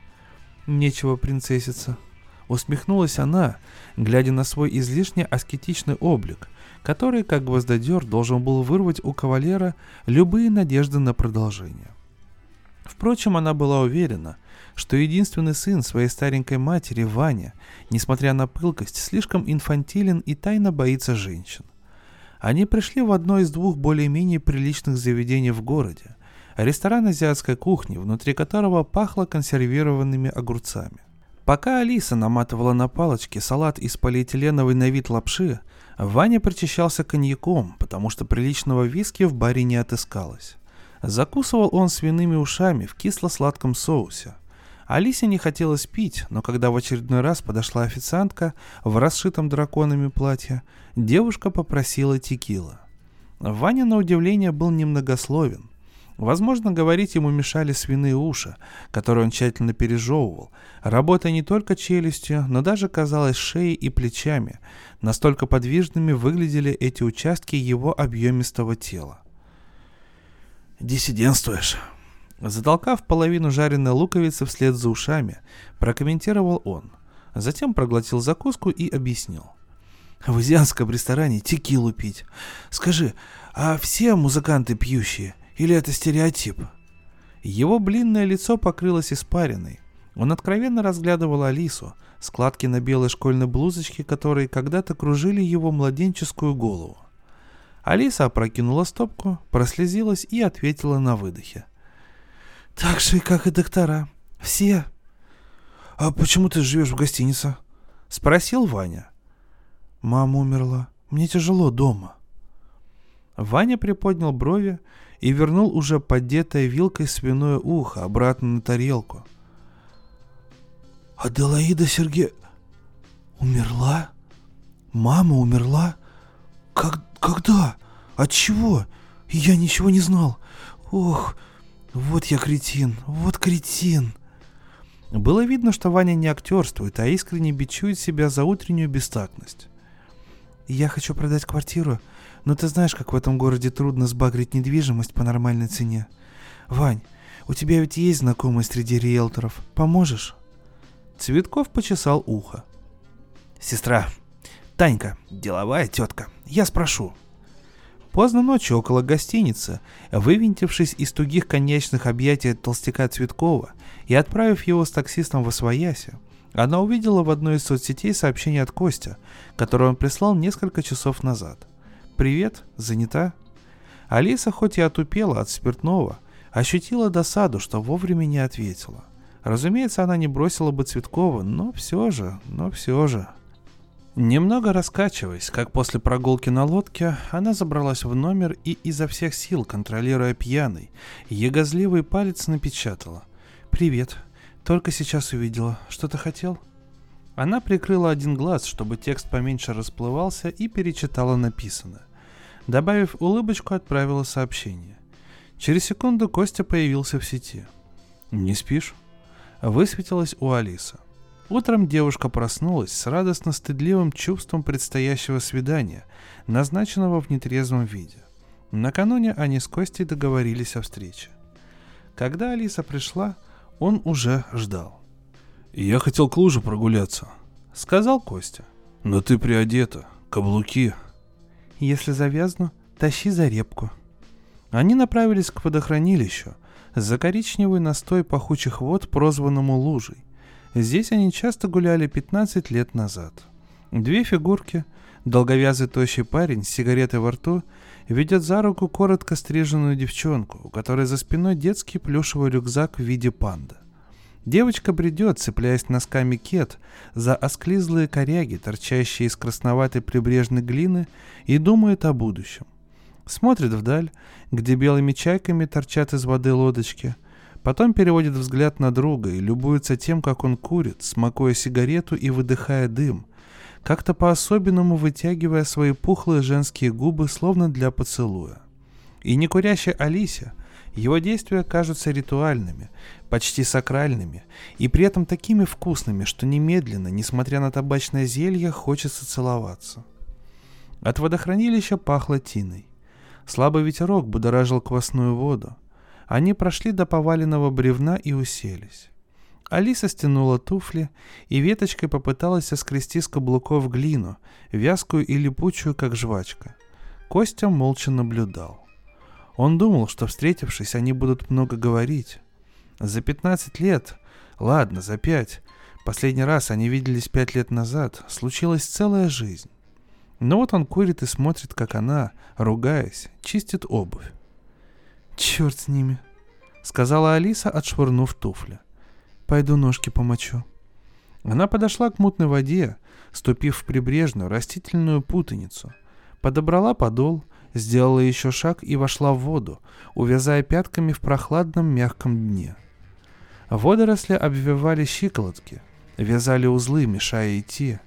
«Нечего принцесситься», — усмехнулась она, глядя на свой излишне аскетичный облик, который, как гвоздодер, должен был вырвать у кавалера любые надежды на продолжение. Впрочем, она была уверена, что единственный сын своей старенькой матери, Ваня, несмотря на пылкость, слишком инфантилен и тайно боится женщин. Они пришли в одно из двух более-менее приличных заведений в городе. Ресторан азиатской кухни, внутри которого пахло консервированными огурцами. Пока Алиса наматывала на палочки салат из полиэтиленовой на вид лапши, Ваня причащался коньяком, потому что приличного виски в баре не отыскалось. Закусывал он свиными ушами в кисло-сладком соусе. Алисе не хотелось пить, но когда в очередной раз подошла официантка в расшитом драконами платье, девушка попросила текила. Ваня, на удивление, был немногословен. Возможно, говорить ему мешали свиные уши, которые он тщательно пережевывал, работая не только челюстью, но даже, казалось, шеей и плечами. Настолько подвижными выглядели эти участки его объемистого тела. «Диссидентствуешь», Затолкав половину жареной луковицы вслед за ушами, прокомментировал он. Затем проглотил закуску и объяснил. «В азиатском ресторане текилу пить. Скажи, а все музыканты пьющие? Или это стереотип?» Его блинное лицо покрылось испариной. Он откровенно разглядывал Алису, складки на белой школьной блузочке, которые когда-то кружили его младенческую голову. Алиса опрокинула стопку, прослезилась и ответила на выдохе. Так же, как и доктора. Все. А почему ты живешь в гостинице? Спросил Ваня. Мама умерла. Мне тяжело дома. Ваня приподнял брови и вернул уже поддетое вилкой свиное ухо обратно на тарелку. Аделаида Сергеевна умерла? Мама умерла? Как, когда? От чего? Я ничего не знал. Ох, вот я кретин, вот кретин. Было видно, что Ваня не актерствует, а искренне бичует себя за утреннюю бестактность. Я хочу продать квартиру, но ты знаешь, как в этом городе трудно сбагрить недвижимость по нормальной цене. Вань, у тебя ведь есть знакомые среди риэлторов. Поможешь? Цветков почесал ухо. Сестра, Танька, деловая тетка, я спрошу. Поздно ночью около гостиницы, вывинтившись из тугих конечных объятий толстяка Цветкова и отправив его с таксистом в Освояси, она увидела в одной из соцсетей сообщение от Костя, которое он прислал несколько часов назад. «Привет, занята?» Алиса хоть и отупела от спиртного, ощутила досаду, что вовремя не ответила. Разумеется, она не бросила бы Цветкова, но все же, но все же. Немного раскачиваясь, как после прогулки на лодке, она забралась в номер и изо всех сил, контролируя пьяный, ягозливый палец напечатала. «Привет. Только сейчас увидела. Что-то хотел?» Она прикрыла один глаз, чтобы текст поменьше расплывался, и перечитала написанное. Добавив улыбочку, отправила сообщение. Через секунду Костя появился в сети. «Не спишь?» Высветилась у Алисы. Утром девушка проснулась с радостно-стыдливым чувством предстоящего свидания, назначенного в нетрезвом виде. Накануне они с Костей договорились о встрече. Когда Алиса пришла, он уже ждал. «Я хотел к луже прогуляться», — сказал Костя. «Но ты приодета, каблуки». «Если завязну, тащи за репку». Они направились к водохранилищу, за коричневый настой пахучих вод, прозванному лужей. Здесь они часто гуляли 15 лет назад. Две фигурки, долговязый тощий парень с сигаретой во рту ведет за руку коротко стриженную девчонку, у которой за спиной детский плюшевый рюкзак в виде панды. Девочка бредет, цепляясь носками кет за осклизлые коряги, торчащие из красноватой прибрежной глины, и думает о будущем. Смотрит вдаль, где белыми чайками торчат из воды лодочки, потом переводит взгляд на друга и любуется тем, как он курит, смакуя сигарету и выдыхая дым, как-то по-особенному вытягивая свои пухлые женские губы, словно для поцелуя. И не курящей Алисе его действия кажутся ритуальными, почти сакральными, и при этом такими вкусными, что немедленно, несмотря на табачное зелье, хочется целоваться. От водохранилища пахло тиной. Слабый ветерок будоражил квасную воду. Они прошли до поваленного бревна и уселись. Алиса стянула туфли и веточкой попыталась соскрести с каблуков глину, вязкую и липучую, как жвачка. Костя молча наблюдал. Он думал, что встретившись, они будут много говорить. За 15 лет, ладно, за пять, последний раз они виделись пять лет назад, случилась целая жизнь. Но вот он курит и смотрит, как она, ругаясь, чистит обувь. «Черт с ними», — сказала Алиса, отшвырнув туфли. Пойду ножки помочу. Она подошла к мутной воде, ступив в прибрежную растительную путаницу. Подобрала подол, сделала еще шаг и вошла в воду, увязая пятками в прохладном мягком дне. Водоросли обвивали щиколотки, вязали узлы, мешая идти.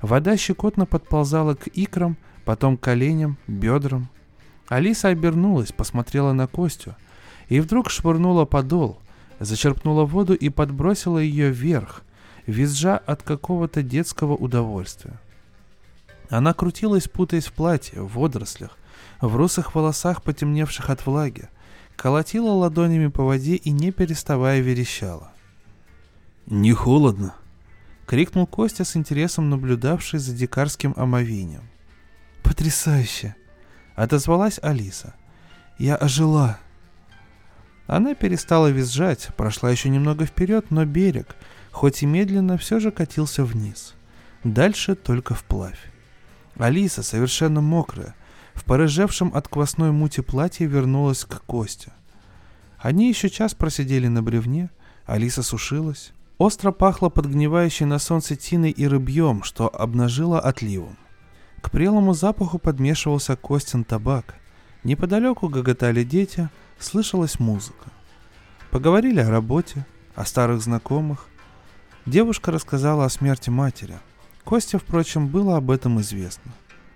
Вода щекотно подползала к икрам, потом коленям, бедрам. Алиса обернулась, посмотрела на Костю и вдруг швырнула подол — зачерпнула воду и подбросила ее вверх, визжа от какого-то детского удовольствия. Она крутилась, путаясь в платье, в водорослях, в русых волосах, потемневших от влаги, колотила ладонями по воде и не переставая верещала. «Не холодно?» — крикнул Костя с интересом, наблюдавший за дикарским омовением. «Потрясающе!» — отозвалась Алиса. «Я ожила!» Она перестала визжать, прошла еще немного вперед, но берег, хоть и медленно, все же катился вниз. Дальше только вплавь. Алиса, совершенно мокрая, в порыжевшем от квасной мути платье вернулась к Косте. Они еще час просидели на бревне, Алиса сушилась. Остро пахло подгнивающей на солнце тиной и рыбьем, что обнажило отливом. К прелому запаху подмешивался Костин табак. Неподалеку гоготали дети, слышалась музыка. Поговорили о работе, о старых знакомых. Девушка рассказала о смерти матери. Костя, впрочем, было об этом известно.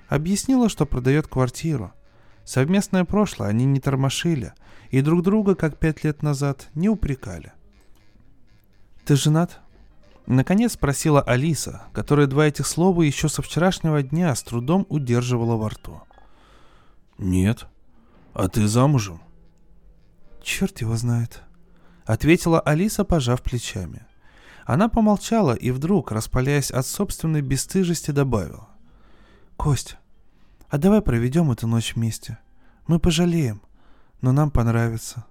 Объяснила, что продает квартиру. Совместное прошлое они не тормошили и друг друга, как пять лет назад, не упрекали. «Ты женат?» Наконец спросила Алиса, которая два этих слова еще со вчерашнего дня с трудом удерживала во рту. «Нет. А ты замужем?» «Черт его знает», — ответила Алиса, пожав плечами. Она помолчала и вдруг, распаляясь от собственной бесстыжести, добавила. «Кость, а давай проведем эту ночь вместе. Мы пожалеем, но нам понравится».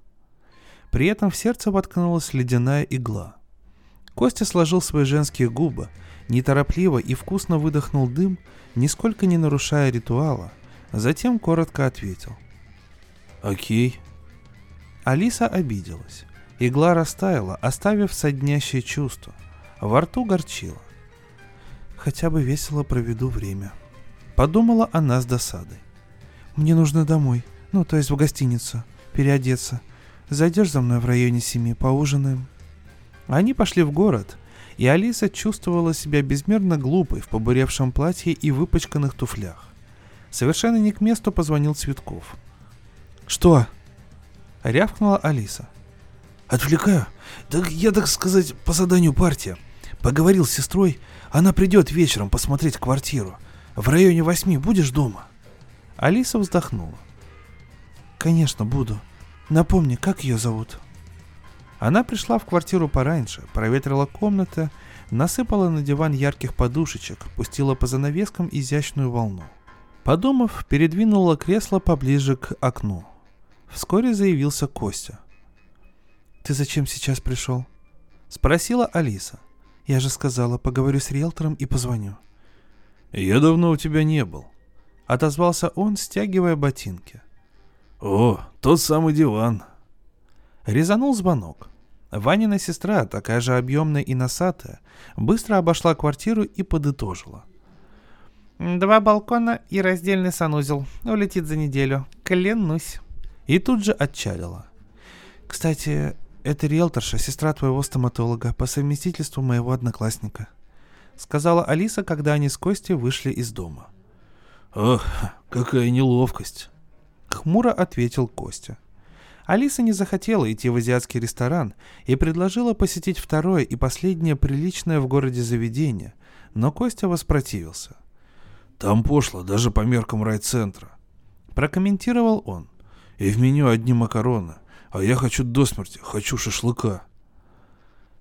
При этом в сердце воткнулась ледяная игла. Костя сложил свои женские губы, неторопливо и вкусно выдохнул дым, нисколько не нарушая ритуала, затем коротко ответил. «Окей». Алиса обиделась. Игла растаяла, оставив соднящее чувство. Во рту горчило. Хотя бы весело проведу время. Подумала она с досадой. Мне нужно домой, ну, то есть в гостиницу, переодеться. Зайдешь за мной в районе семи, поужинаем. Они пошли в город, и Алиса чувствовала себя безмерно глупой в побуревшем платье и выпачканных туфлях. Совершенно не к месту позвонил Цветков. «Что?» — рявкнула Алиса. «Отвлекаю. Так я, так сказать, по заданию партии. Поговорил с сестрой, она придет вечером посмотреть квартиру. В районе восьми будешь дома?» Алиса вздохнула. «Конечно, буду. Напомни, как ее зовут?» Она пришла в квартиру пораньше, проветрила комнаты, насыпала на диван ярких подушечек, пустила по занавескам изящную волну. Подумав, передвинула кресло поближе к окну. Вскоре заявился Костя. «Ты зачем сейчас пришел?» Спросила Алиса. «Я же сказала, поговорю с риэлтором и позвоню». «Я давно у тебя не был», — отозвался он, стягивая ботинки. «О, тот самый диван». Резанул звонок. Ванина сестра, такая же объемная и носатая, быстро обошла квартиру и подытожила. «Два балкона и раздельный санузел. Улетит за неделю. Клянусь». И тут же отчалила. «Кстати, это риэлторша, сестра твоего стоматолога, по совместительству моего одноклассника», — сказала Алиса, когда они с Костей вышли из дома. «Ох, какая неловкость!» — хмуро ответил Костя. Алиса не захотела идти в азиатский ресторан и предложила посетить второе и последнее приличное в городе заведение, но Костя воспротивился. «Там пошло, даже по меркам райцентра», — прокомментировал он. «И в меню одни макароны, а я хочу до смерти, хочу шашлыка».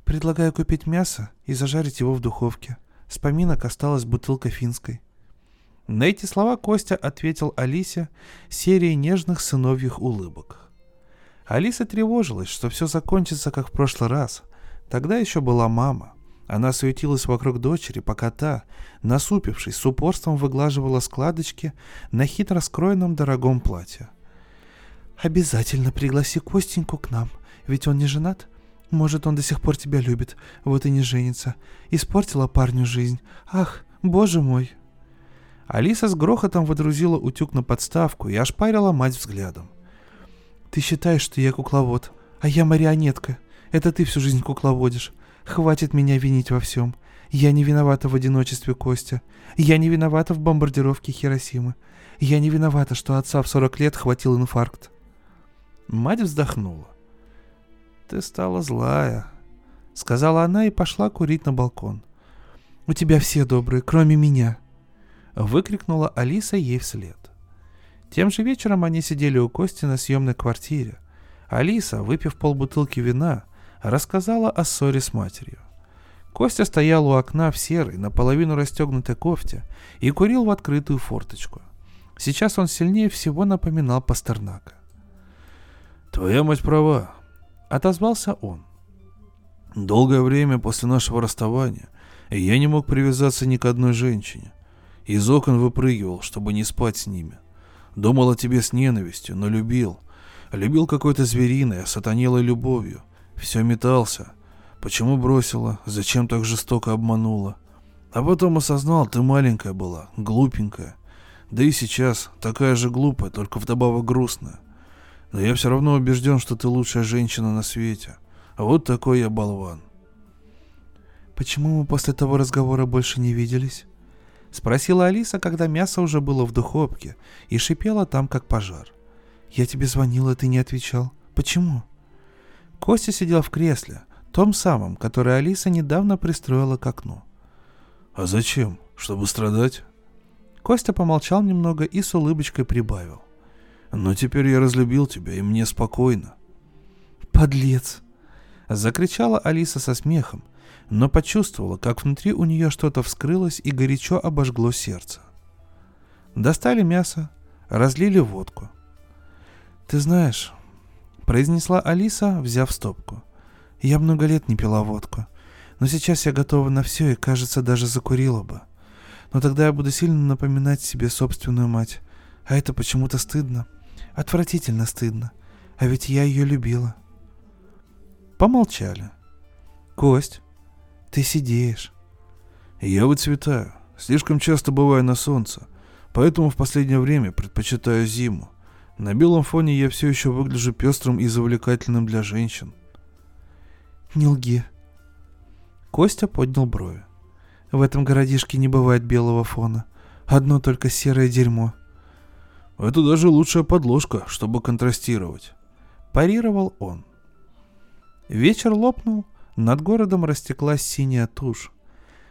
«Предлагаю купить мясо и зажарить его в духовке. С поминок осталась бутылка финской». На эти слова Костя ответил Алисе серией нежных сыновьих улыбок. Алиса тревожилась, что все закончится, как в прошлый раз. Тогда еще была мама. Она суетилась вокруг дочери, пока та, насупившись, с упорством выглаживала складочки на хитро скроенном дорогом платье. «Обязательно пригласи Костеньку к нам, ведь он не женат. Может, он до сих пор тебя любит, вот и не женится. Испортила парню жизнь. Ах, боже мой!» Алиса с грохотом водрузила утюг на подставку и ошпарила мать взглядом. Ты считаешь, что я кукловод, а я марионетка. Это ты всю жизнь кукловодишь. Хватит меня винить во всем. Я не виновата в одиночестве Костя. Я не виновата в бомбардировке Хиросимы. Я не виновата, что отца в 40 лет хватил инфаркт. Мать вздохнула. «Ты стала злая», — сказала она и пошла курить на балкон. «У тебя все добрые, кроме меня», — выкрикнула Алиса ей вслед. Тем же вечером они сидели у Кости на съемной квартире. Алиса, выпив полбутылки вина, рассказала о ссоре с матерью. Костя стоял у окна в серой, наполовину расстегнутой кофте и курил в открытую форточку. Сейчас он сильнее всего напоминал Пастернака. «Твоя мать права», — отозвался он. «Долгое время после нашего расставания я не мог привязаться ни к одной женщине. Из окон выпрыгивал, чтобы не спать с ними. Думал о тебе с ненавистью, но любил. Любил какой-то звериной, сатанелой любовью. Все метался. Почему бросила? Зачем так жестоко обманула? А потом осознал, ты маленькая была, глупенькая. Да и сейчас такая же глупая, только вдобавок грустная. Но я все равно убежден, что ты лучшая женщина на свете. А вот такой я болван. Почему мы после того разговора больше не виделись? Спросила Алиса, когда мясо уже было в духовке и шипело там, как пожар. «Я тебе звонила, ты не отвечал. Почему?» Костя сидел в кресле, том самом, которое Алиса недавно пристроила к окну. «А зачем? Чтобы страдать?» Костя помолчал немного и с улыбочкой прибавил. «Но теперь я разлюбил тебя, и мне спокойно». «Подлец!» Закричала Алиса со смехом, но почувствовала, как внутри у нее что-то вскрылось и горячо обожгло сердце. Достали мясо, разлили водку. «Ты знаешь», — произнесла Алиса, взяв стопку, — «я много лет не пила водку, но сейчас я готова на все и, кажется, даже закурила бы. Но тогда я буду сильно напоминать себе собственную мать, а это почему-то стыдно, отвратительно стыдно, а ведь я ее любила». Помолчали. «Кость, ты сидишь. Я выцветаю. Слишком часто бываю на солнце. Поэтому в последнее время предпочитаю зиму. На белом фоне я все еще выгляжу пестрым и завлекательным для женщин. Не лги. Костя поднял брови. В этом городишке не бывает белого фона. Одно только серое дерьмо. Это даже лучшая подложка, чтобы контрастировать. Парировал он. Вечер лопнул, над городом растеклась синяя тушь.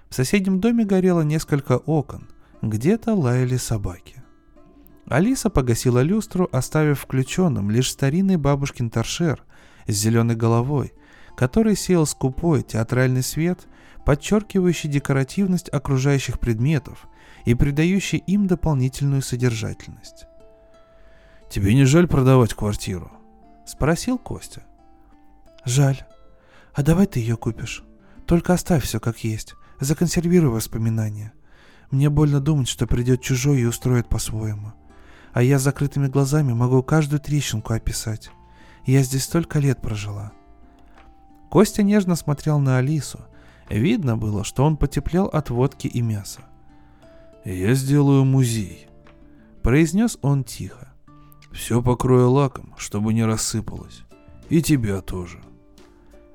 В соседнем доме горело несколько окон, где-то лаяли собаки. Алиса погасила люстру, оставив включенным лишь старинный бабушкин торшер с зеленой головой, который сеял скупой театральный свет, подчеркивающий декоративность окружающих предметов и придающий им дополнительную содержательность. «Тебе не жаль продавать квартиру?» — спросил Костя. «Жаль. А давай ты ее купишь. Только оставь все как есть. Законсервируй воспоминания. Мне больно думать, что придет чужой и устроит по-своему. А я с закрытыми глазами могу каждую трещинку описать. Я здесь столько лет прожила. Костя нежно смотрел на Алису. Видно было, что он потеплел от водки и мяса. «Я сделаю музей», — произнес он тихо. «Все покрою лаком, чтобы не рассыпалось. И тебя тоже».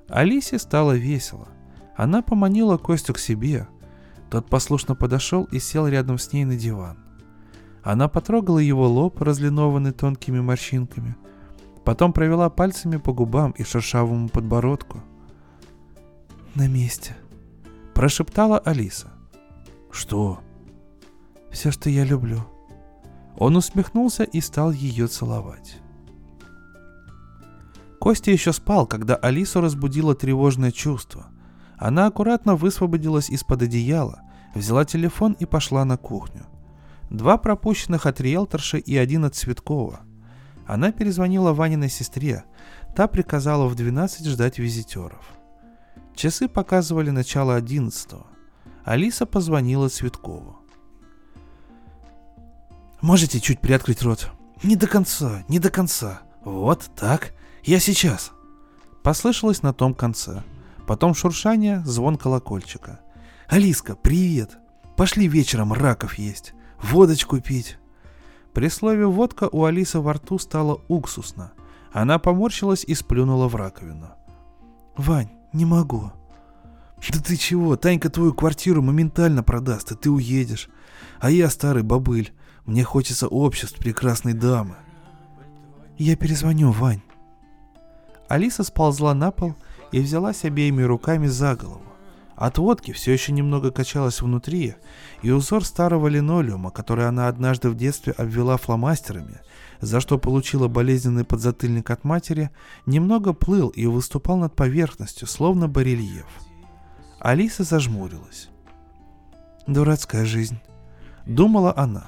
Алисе стало весело. Она поманила Костю к себе. Тот послушно подошел и сел рядом с ней на диван. Она потрогала его лоб, разлинованный тонкими морщинками, потом провела пальцами по губам и шершавому подбородку. «На месте», — прошептала Алиса. «Что?» «Все, что я люблю». Он усмехнулся и стал ее целовать. Костя еще спал, когда Алису разбудило тревожное чувство. Она аккуратно высвободилась из-под одеяла, взяла телефон и пошла на кухню. Два пропущенных от риэлторши и один от Цветкова. Она перезвонила Ваниной сестре. Та приказала в 12 ждать визитеров. Часы показывали начало 11 Алиса позвонила Цветкову. «Можете чуть приоткрыть рот?» «Не до конца, не до конца. Вот так. Я сейчас». Послышалось на том конце. Потом шуршание, звон колокольчика. «Алиска, привет! Пошли вечером раков есть, водочку пить». При слове «водка» у Алисы во рту стало уксусно. Она поморщилась и сплюнула в раковину. «Вань, не могу». «Да ты чего? Танька твою квартиру моментально продаст, и ты уедешь. А я старый бобыль. Мне хочется обществ прекрасной дамы». «Я перезвоню, Вань». Алиса сползла на пол и взялась обеими руками за голову. От водки все еще немного качалась внутри, и узор старого линолеума, который она однажды в детстве обвела фломастерами, за что получила болезненный подзатыльник от матери, немного плыл и выступал над поверхностью, словно барельеф. Алиса зажмурилась. «Дурацкая жизнь», — думала она.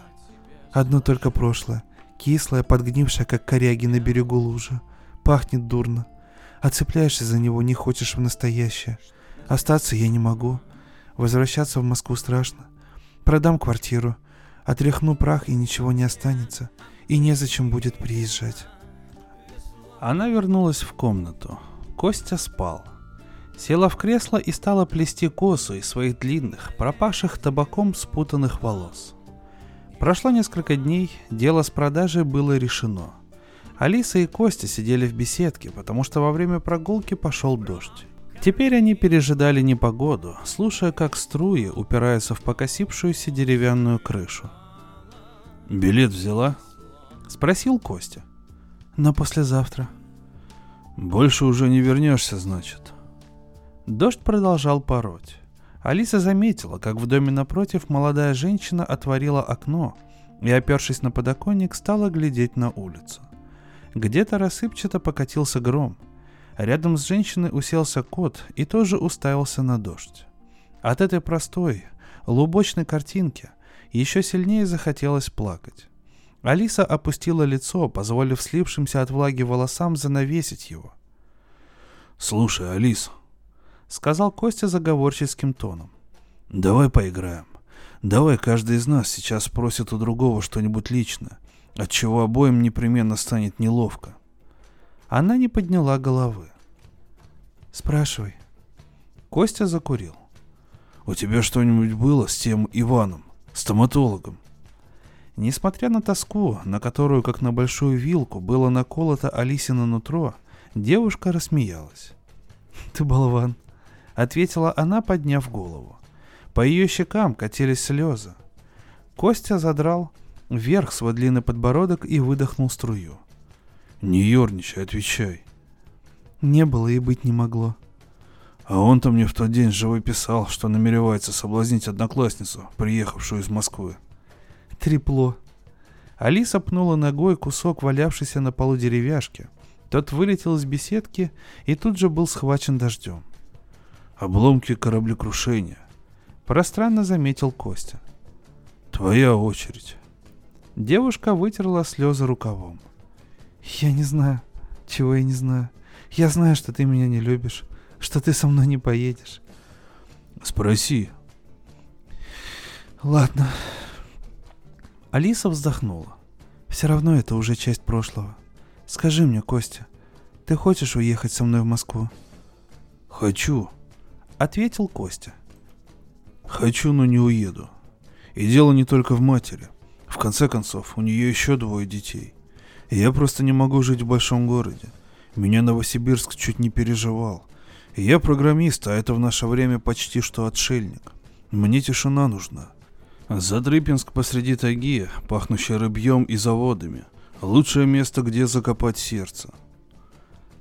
«Одно только прошлое, кислое, подгнившее, как коряги на берегу лужи. Пахнет дурно, а цепляешься за него не хочешь в настоящее. Остаться я не могу. Возвращаться в Москву страшно. Продам квартиру, отряхну прах и ничего не останется, и незачем будет приезжать. Она вернулась в комнату. Костя спал. Села в кресло и стала плести косу из своих длинных, пропавших табаком спутанных волос. Прошло несколько дней, дело с продажей было решено – Алиса и Костя сидели в беседке, потому что во время прогулки пошел дождь. Теперь они пережидали непогоду, слушая, как струи упираются в покосившуюся деревянную крышу. «Билет взяла?» — спросил Костя. «На послезавтра». «Больше уже не вернешься, значит». Дождь продолжал пороть. Алиса заметила, как в доме напротив молодая женщина отворила окно и, опершись на подоконник, стала глядеть на улицу. Где-то рассыпчато покатился гром. Рядом с женщиной уселся кот и тоже уставился на дождь. От этой простой, лубочной картинки еще сильнее захотелось плакать. Алиса опустила лицо, позволив слипшимся от влаги волосам занавесить его. «Слушай, Алис», — сказал Костя заговорческим тоном. «Давай поиграем. Давай каждый из нас сейчас спросит у другого что-нибудь личное отчего обоим непременно станет неловко. Она не подняла головы. «Спрашивай». Костя закурил. «У тебя что-нибудь было с тем Иваном, стоматологом?» Несмотря на тоску, на которую, как на большую вилку, было наколото Алисина нутро, девушка рассмеялась. «Ты болван. ответила она, подняв голову. По ее щекам катились слезы. Костя задрал вверх свой длинный подбородок и выдохнул струю. «Не ерничай, отвечай». «Не было и быть не могло». «А он-то мне в тот день живой писал, что намеревается соблазнить одноклассницу, приехавшую из Москвы». «Трепло». Алиса пнула ногой кусок валявшейся на полу деревяшки. Тот вылетел из беседки и тут же был схвачен дождем. «Обломки кораблекрушения», — пространно заметил Костя. «Твоя очередь». Девушка вытерла слезы рукавом. «Я не знаю. Чего я не знаю? Я знаю, что ты меня не любишь, что ты со мной не поедешь». «Спроси». «Ладно». Алиса вздохнула. «Все равно это уже часть прошлого. Скажи мне, Костя, ты хочешь уехать со мной в Москву?» «Хочу», — ответил Костя. «Хочу, но не уеду. И дело не только в матери. В конце концов, у нее еще двое детей. И я просто не могу жить в большом городе. Меня Новосибирск чуть не переживал. И я программист, а это в наше время почти что отшельник. Мне тишина нужна. Задрыпинск посреди тайги, пахнущий рыбьем и заводами. Лучшее место, где закопать сердце.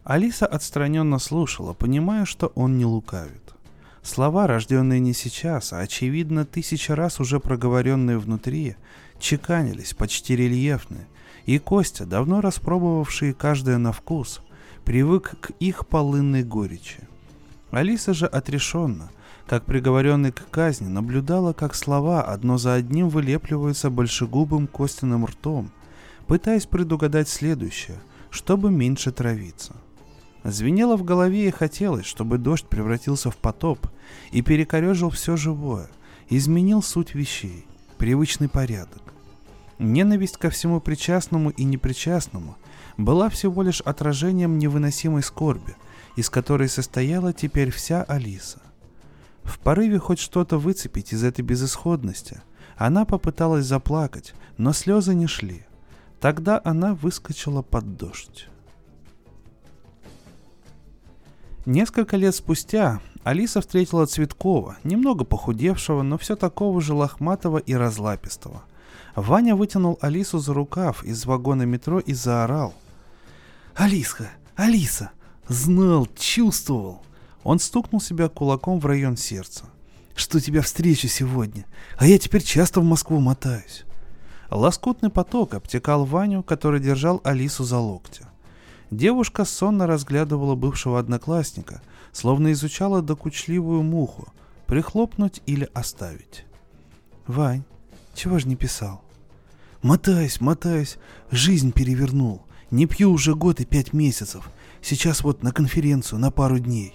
Алиса отстраненно слушала, понимая, что он не лукавит. Слова, рожденные не сейчас, а очевидно тысячи раз уже проговоренные внутри, чеканились, почти рельефны, и Костя, давно распробовавший каждое на вкус, привык к их полынной горечи. Алиса же отрешенно, как приговоренный к казни, наблюдала, как слова одно за одним вылепливаются большегубым Костиным ртом, пытаясь предугадать следующее, чтобы меньше травиться. Звенело в голове и хотелось, чтобы дождь превратился в потоп и перекорежил все живое, изменил суть вещей привычный порядок. Ненависть ко всему причастному и непричастному была всего лишь отражением невыносимой скорби, из которой состояла теперь вся Алиса. В порыве хоть что-то выцепить из этой безысходности, она попыталась заплакать, но слезы не шли. Тогда она выскочила под дождь. Несколько лет спустя Алиса встретила Цветкова, немного похудевшего, но все такого же лохматого и разлапистого. Ваня вытянул Алису за рукав из вагона метро и заорал. «Алиска! Алиса! Знал, чувствовал!» Он стукнул себя кулаком в район сердца. «Что тебя встречу сегодня, а я теперь часто в Москву мотаюсь». Лоскутный поток обтекал Ваню, который держал Алису за локти. Девушка сонно разглядывала бывшего одноклассника, словно изучала докучливую муху, прихлопнуть или оставить. «Вань, чего ж не писал?» «Мотаюсь, мотаюсь, жизнь перевернул. Не пью уже год и пять месяцев. Сейчас вот на конференцию на пару дней.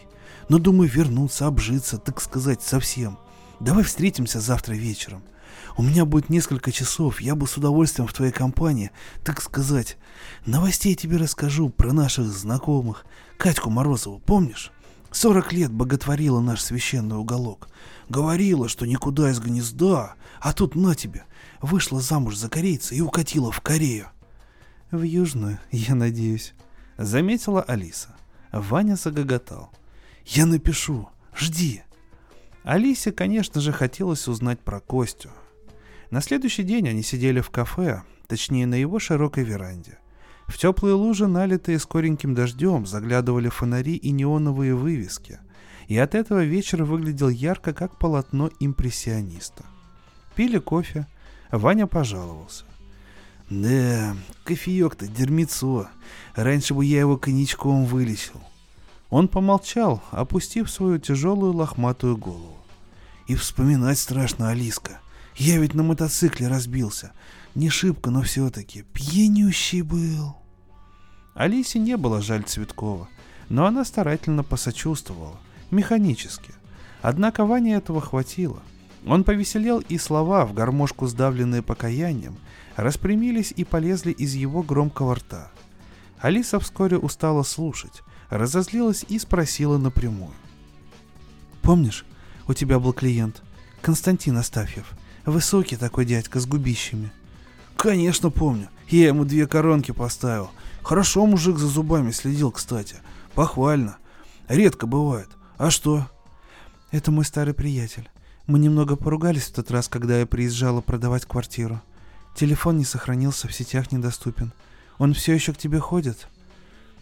Но думаю вернуться, обжиться, так сказать, совсем. Давай встретимся завтра вечером. У меня будет несколько часов, я бы с удовольствием в твоей компании, так сказать. Новостей тебе расскажу про наших знакомых. Катьку Морозову, помнишь? Сорок лет боготворила наш священный уголок. Говорила, что никуда из гнезда, а тут на тебе. Вышла замуж за корейца и укатила в Корею. В Южную, я надеюсь. Заметила Алиса. Ваня загоготал. Я напишу. Жди. Алисе, конечно же, хотелось узнать про Костю. На следующий день они сидели в кафе, точнее на его широкой веранде. В теплые лужи, налитые скореньким дождем, заглядывали фонари и неоновые вывески, и от этого вечер выглядел ярко, как полотно импрессиониста. Пили кофе, Ваня пожаловался. «Да, кофеек-то дерьмецо. Раньше бы я его коньячком вылечил». Он помолчал, опустив свою тяжелую лохматую голову. «И вспоминать страшно, Алиска. Я ведь на мотоцикле разбился. Не шибко, но все-таки. Пьянющий был. Алисе не было жаль Цветкова, но она старательно посочувствовала. Механически. Однако Ване этого хватило. Он повеселел, и слова, в гармошку сдавленные покаянием, распрямились и полезли из его громкого рта. Алиса вскоре устала слушать, разозлилась и спросила напрямую. «Помнишь, у тебя был клиент, Константин Астафьев. Высокий такой дядька с губищами. Конечно, помню. Я ему две коронки поставил. Хорошо мужик за зубами следил, кстати. Похвально. Редко бывает. А что? Это мой старый приятель. Мы немного поругались в тот раз, когда я приезжала продавать квартиру. Телефон не сохранился, в сетях недоступен. Он все еще к тебе ходит?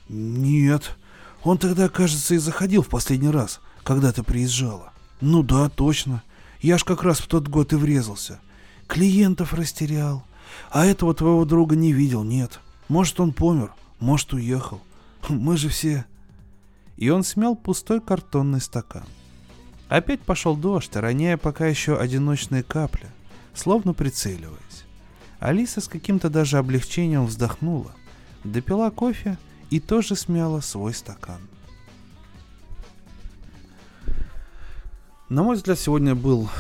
Нет. Он тогда, кажется, и заходил в последний раз, когда ты приезжала. Ну да, точно. Я ж как раз в тот год и врезался. Клиентов растерял. А этого твоего друга не видел, нет. Может, он помер, может, уехал. Мы же все... И он смял пустой картонный стакан. Опять пошел дождь, роняя пока еще одиночные капли, словно прицеливаясь. Алиса с каким-то даже облегчением вздохнула, допила кофе и тоже смяла свой стакан. На мой взгляд, сегодня был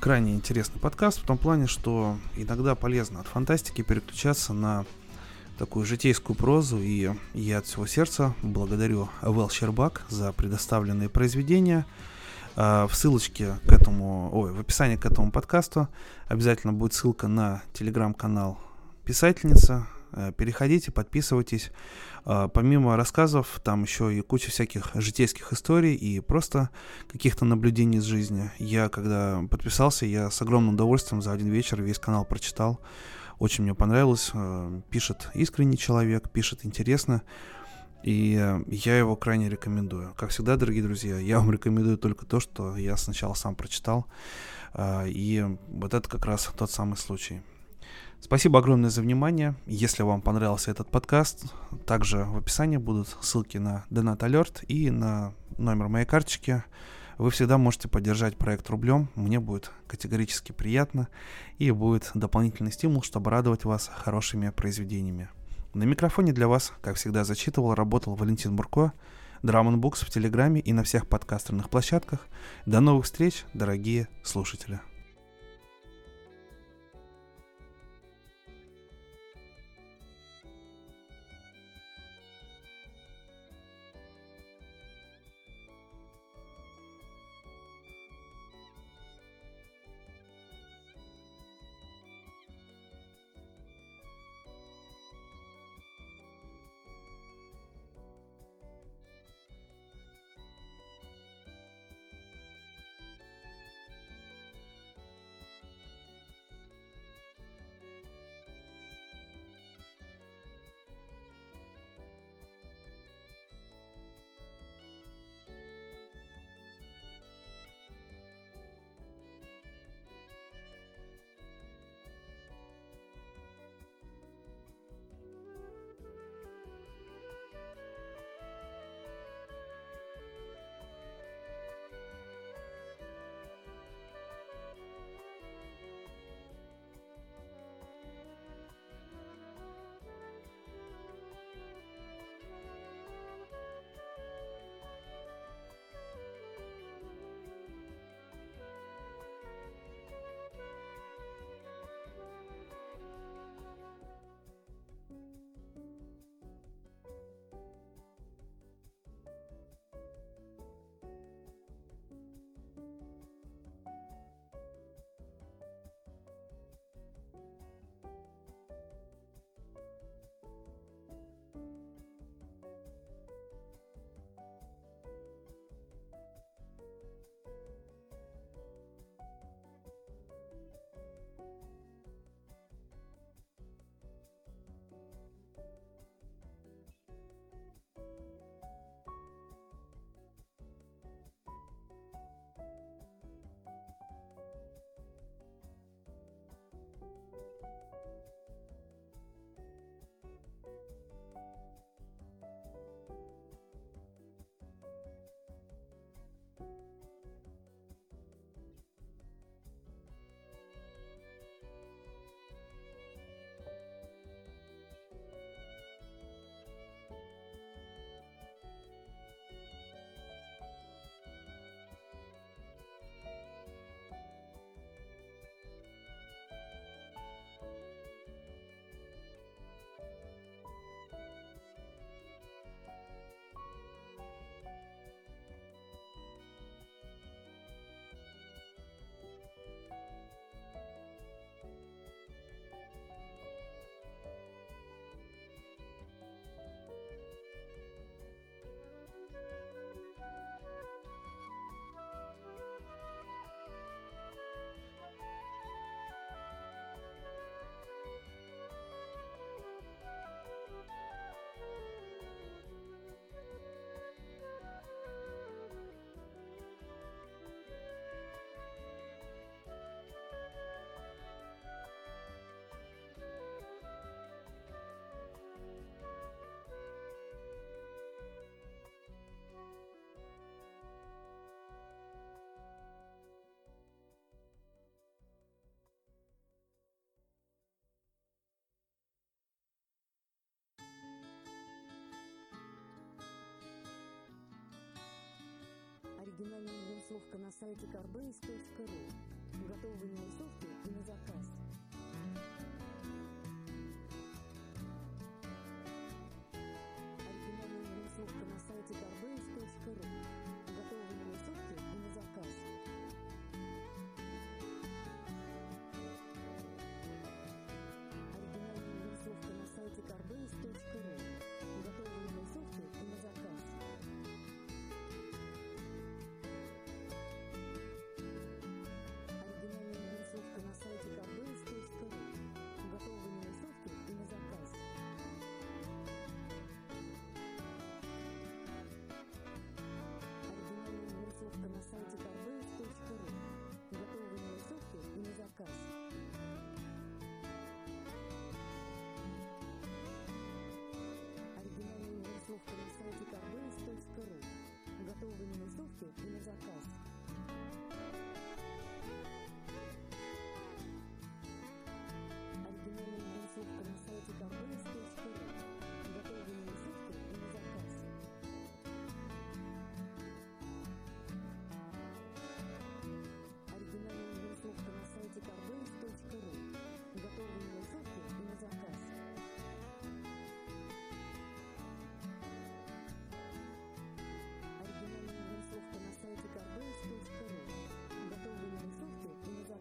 крайне интересный подкаст в том плане, что иногда полезно от фантастики переключаться на такую житейскую прозу, и я от всего сердца благодарю Вэл Щербак за предоставленные произведения. А, в ссылочке к этому, ой, в описании к этому подкасту обязательно будет ссылка на телеграм-канал писательница. Э, переходите, подписывайтесь. А, помимо рассказов, там еще и куча всяких житейских историй и просто каких-то наблюдений из жизни. Я, когда подписался, я с огромным удовольствием за один вечер весь канал прочитал. Очень мне понравилось. Э, пишет искренний человек, пишет интересно. И э, я его крайне рекомендую. Как всегда, дорогие друзья, я вам рекомендую только то, что я сначала сам прочитал. Э, и вот это как раз тот самый случай. Спасибо огромное за внимание. Если вам понравился этот подкаст, также в описании будут ссылки на Donat Alert и на номер моей карточки. Вы всегда можете поддержать проект рублем, мне будет категорически приятно и будет дополнительный стимул, чтобы радовать вас хорошими произведениями. На микрофоне для вас, как всегда, зачитывал, работал Валентин Бурко, Драмон Букс в Телеграме и на всех подкастерных площадках. До новых встреч, дорогие слушатели! Оригинальная рисовка на сайте carbase.ru. Готовые рисовки и на заказ. Рисовки и на заказ. Оригинальная рисовка на сайте carbase.ru. Готовые рисовки и на заказ.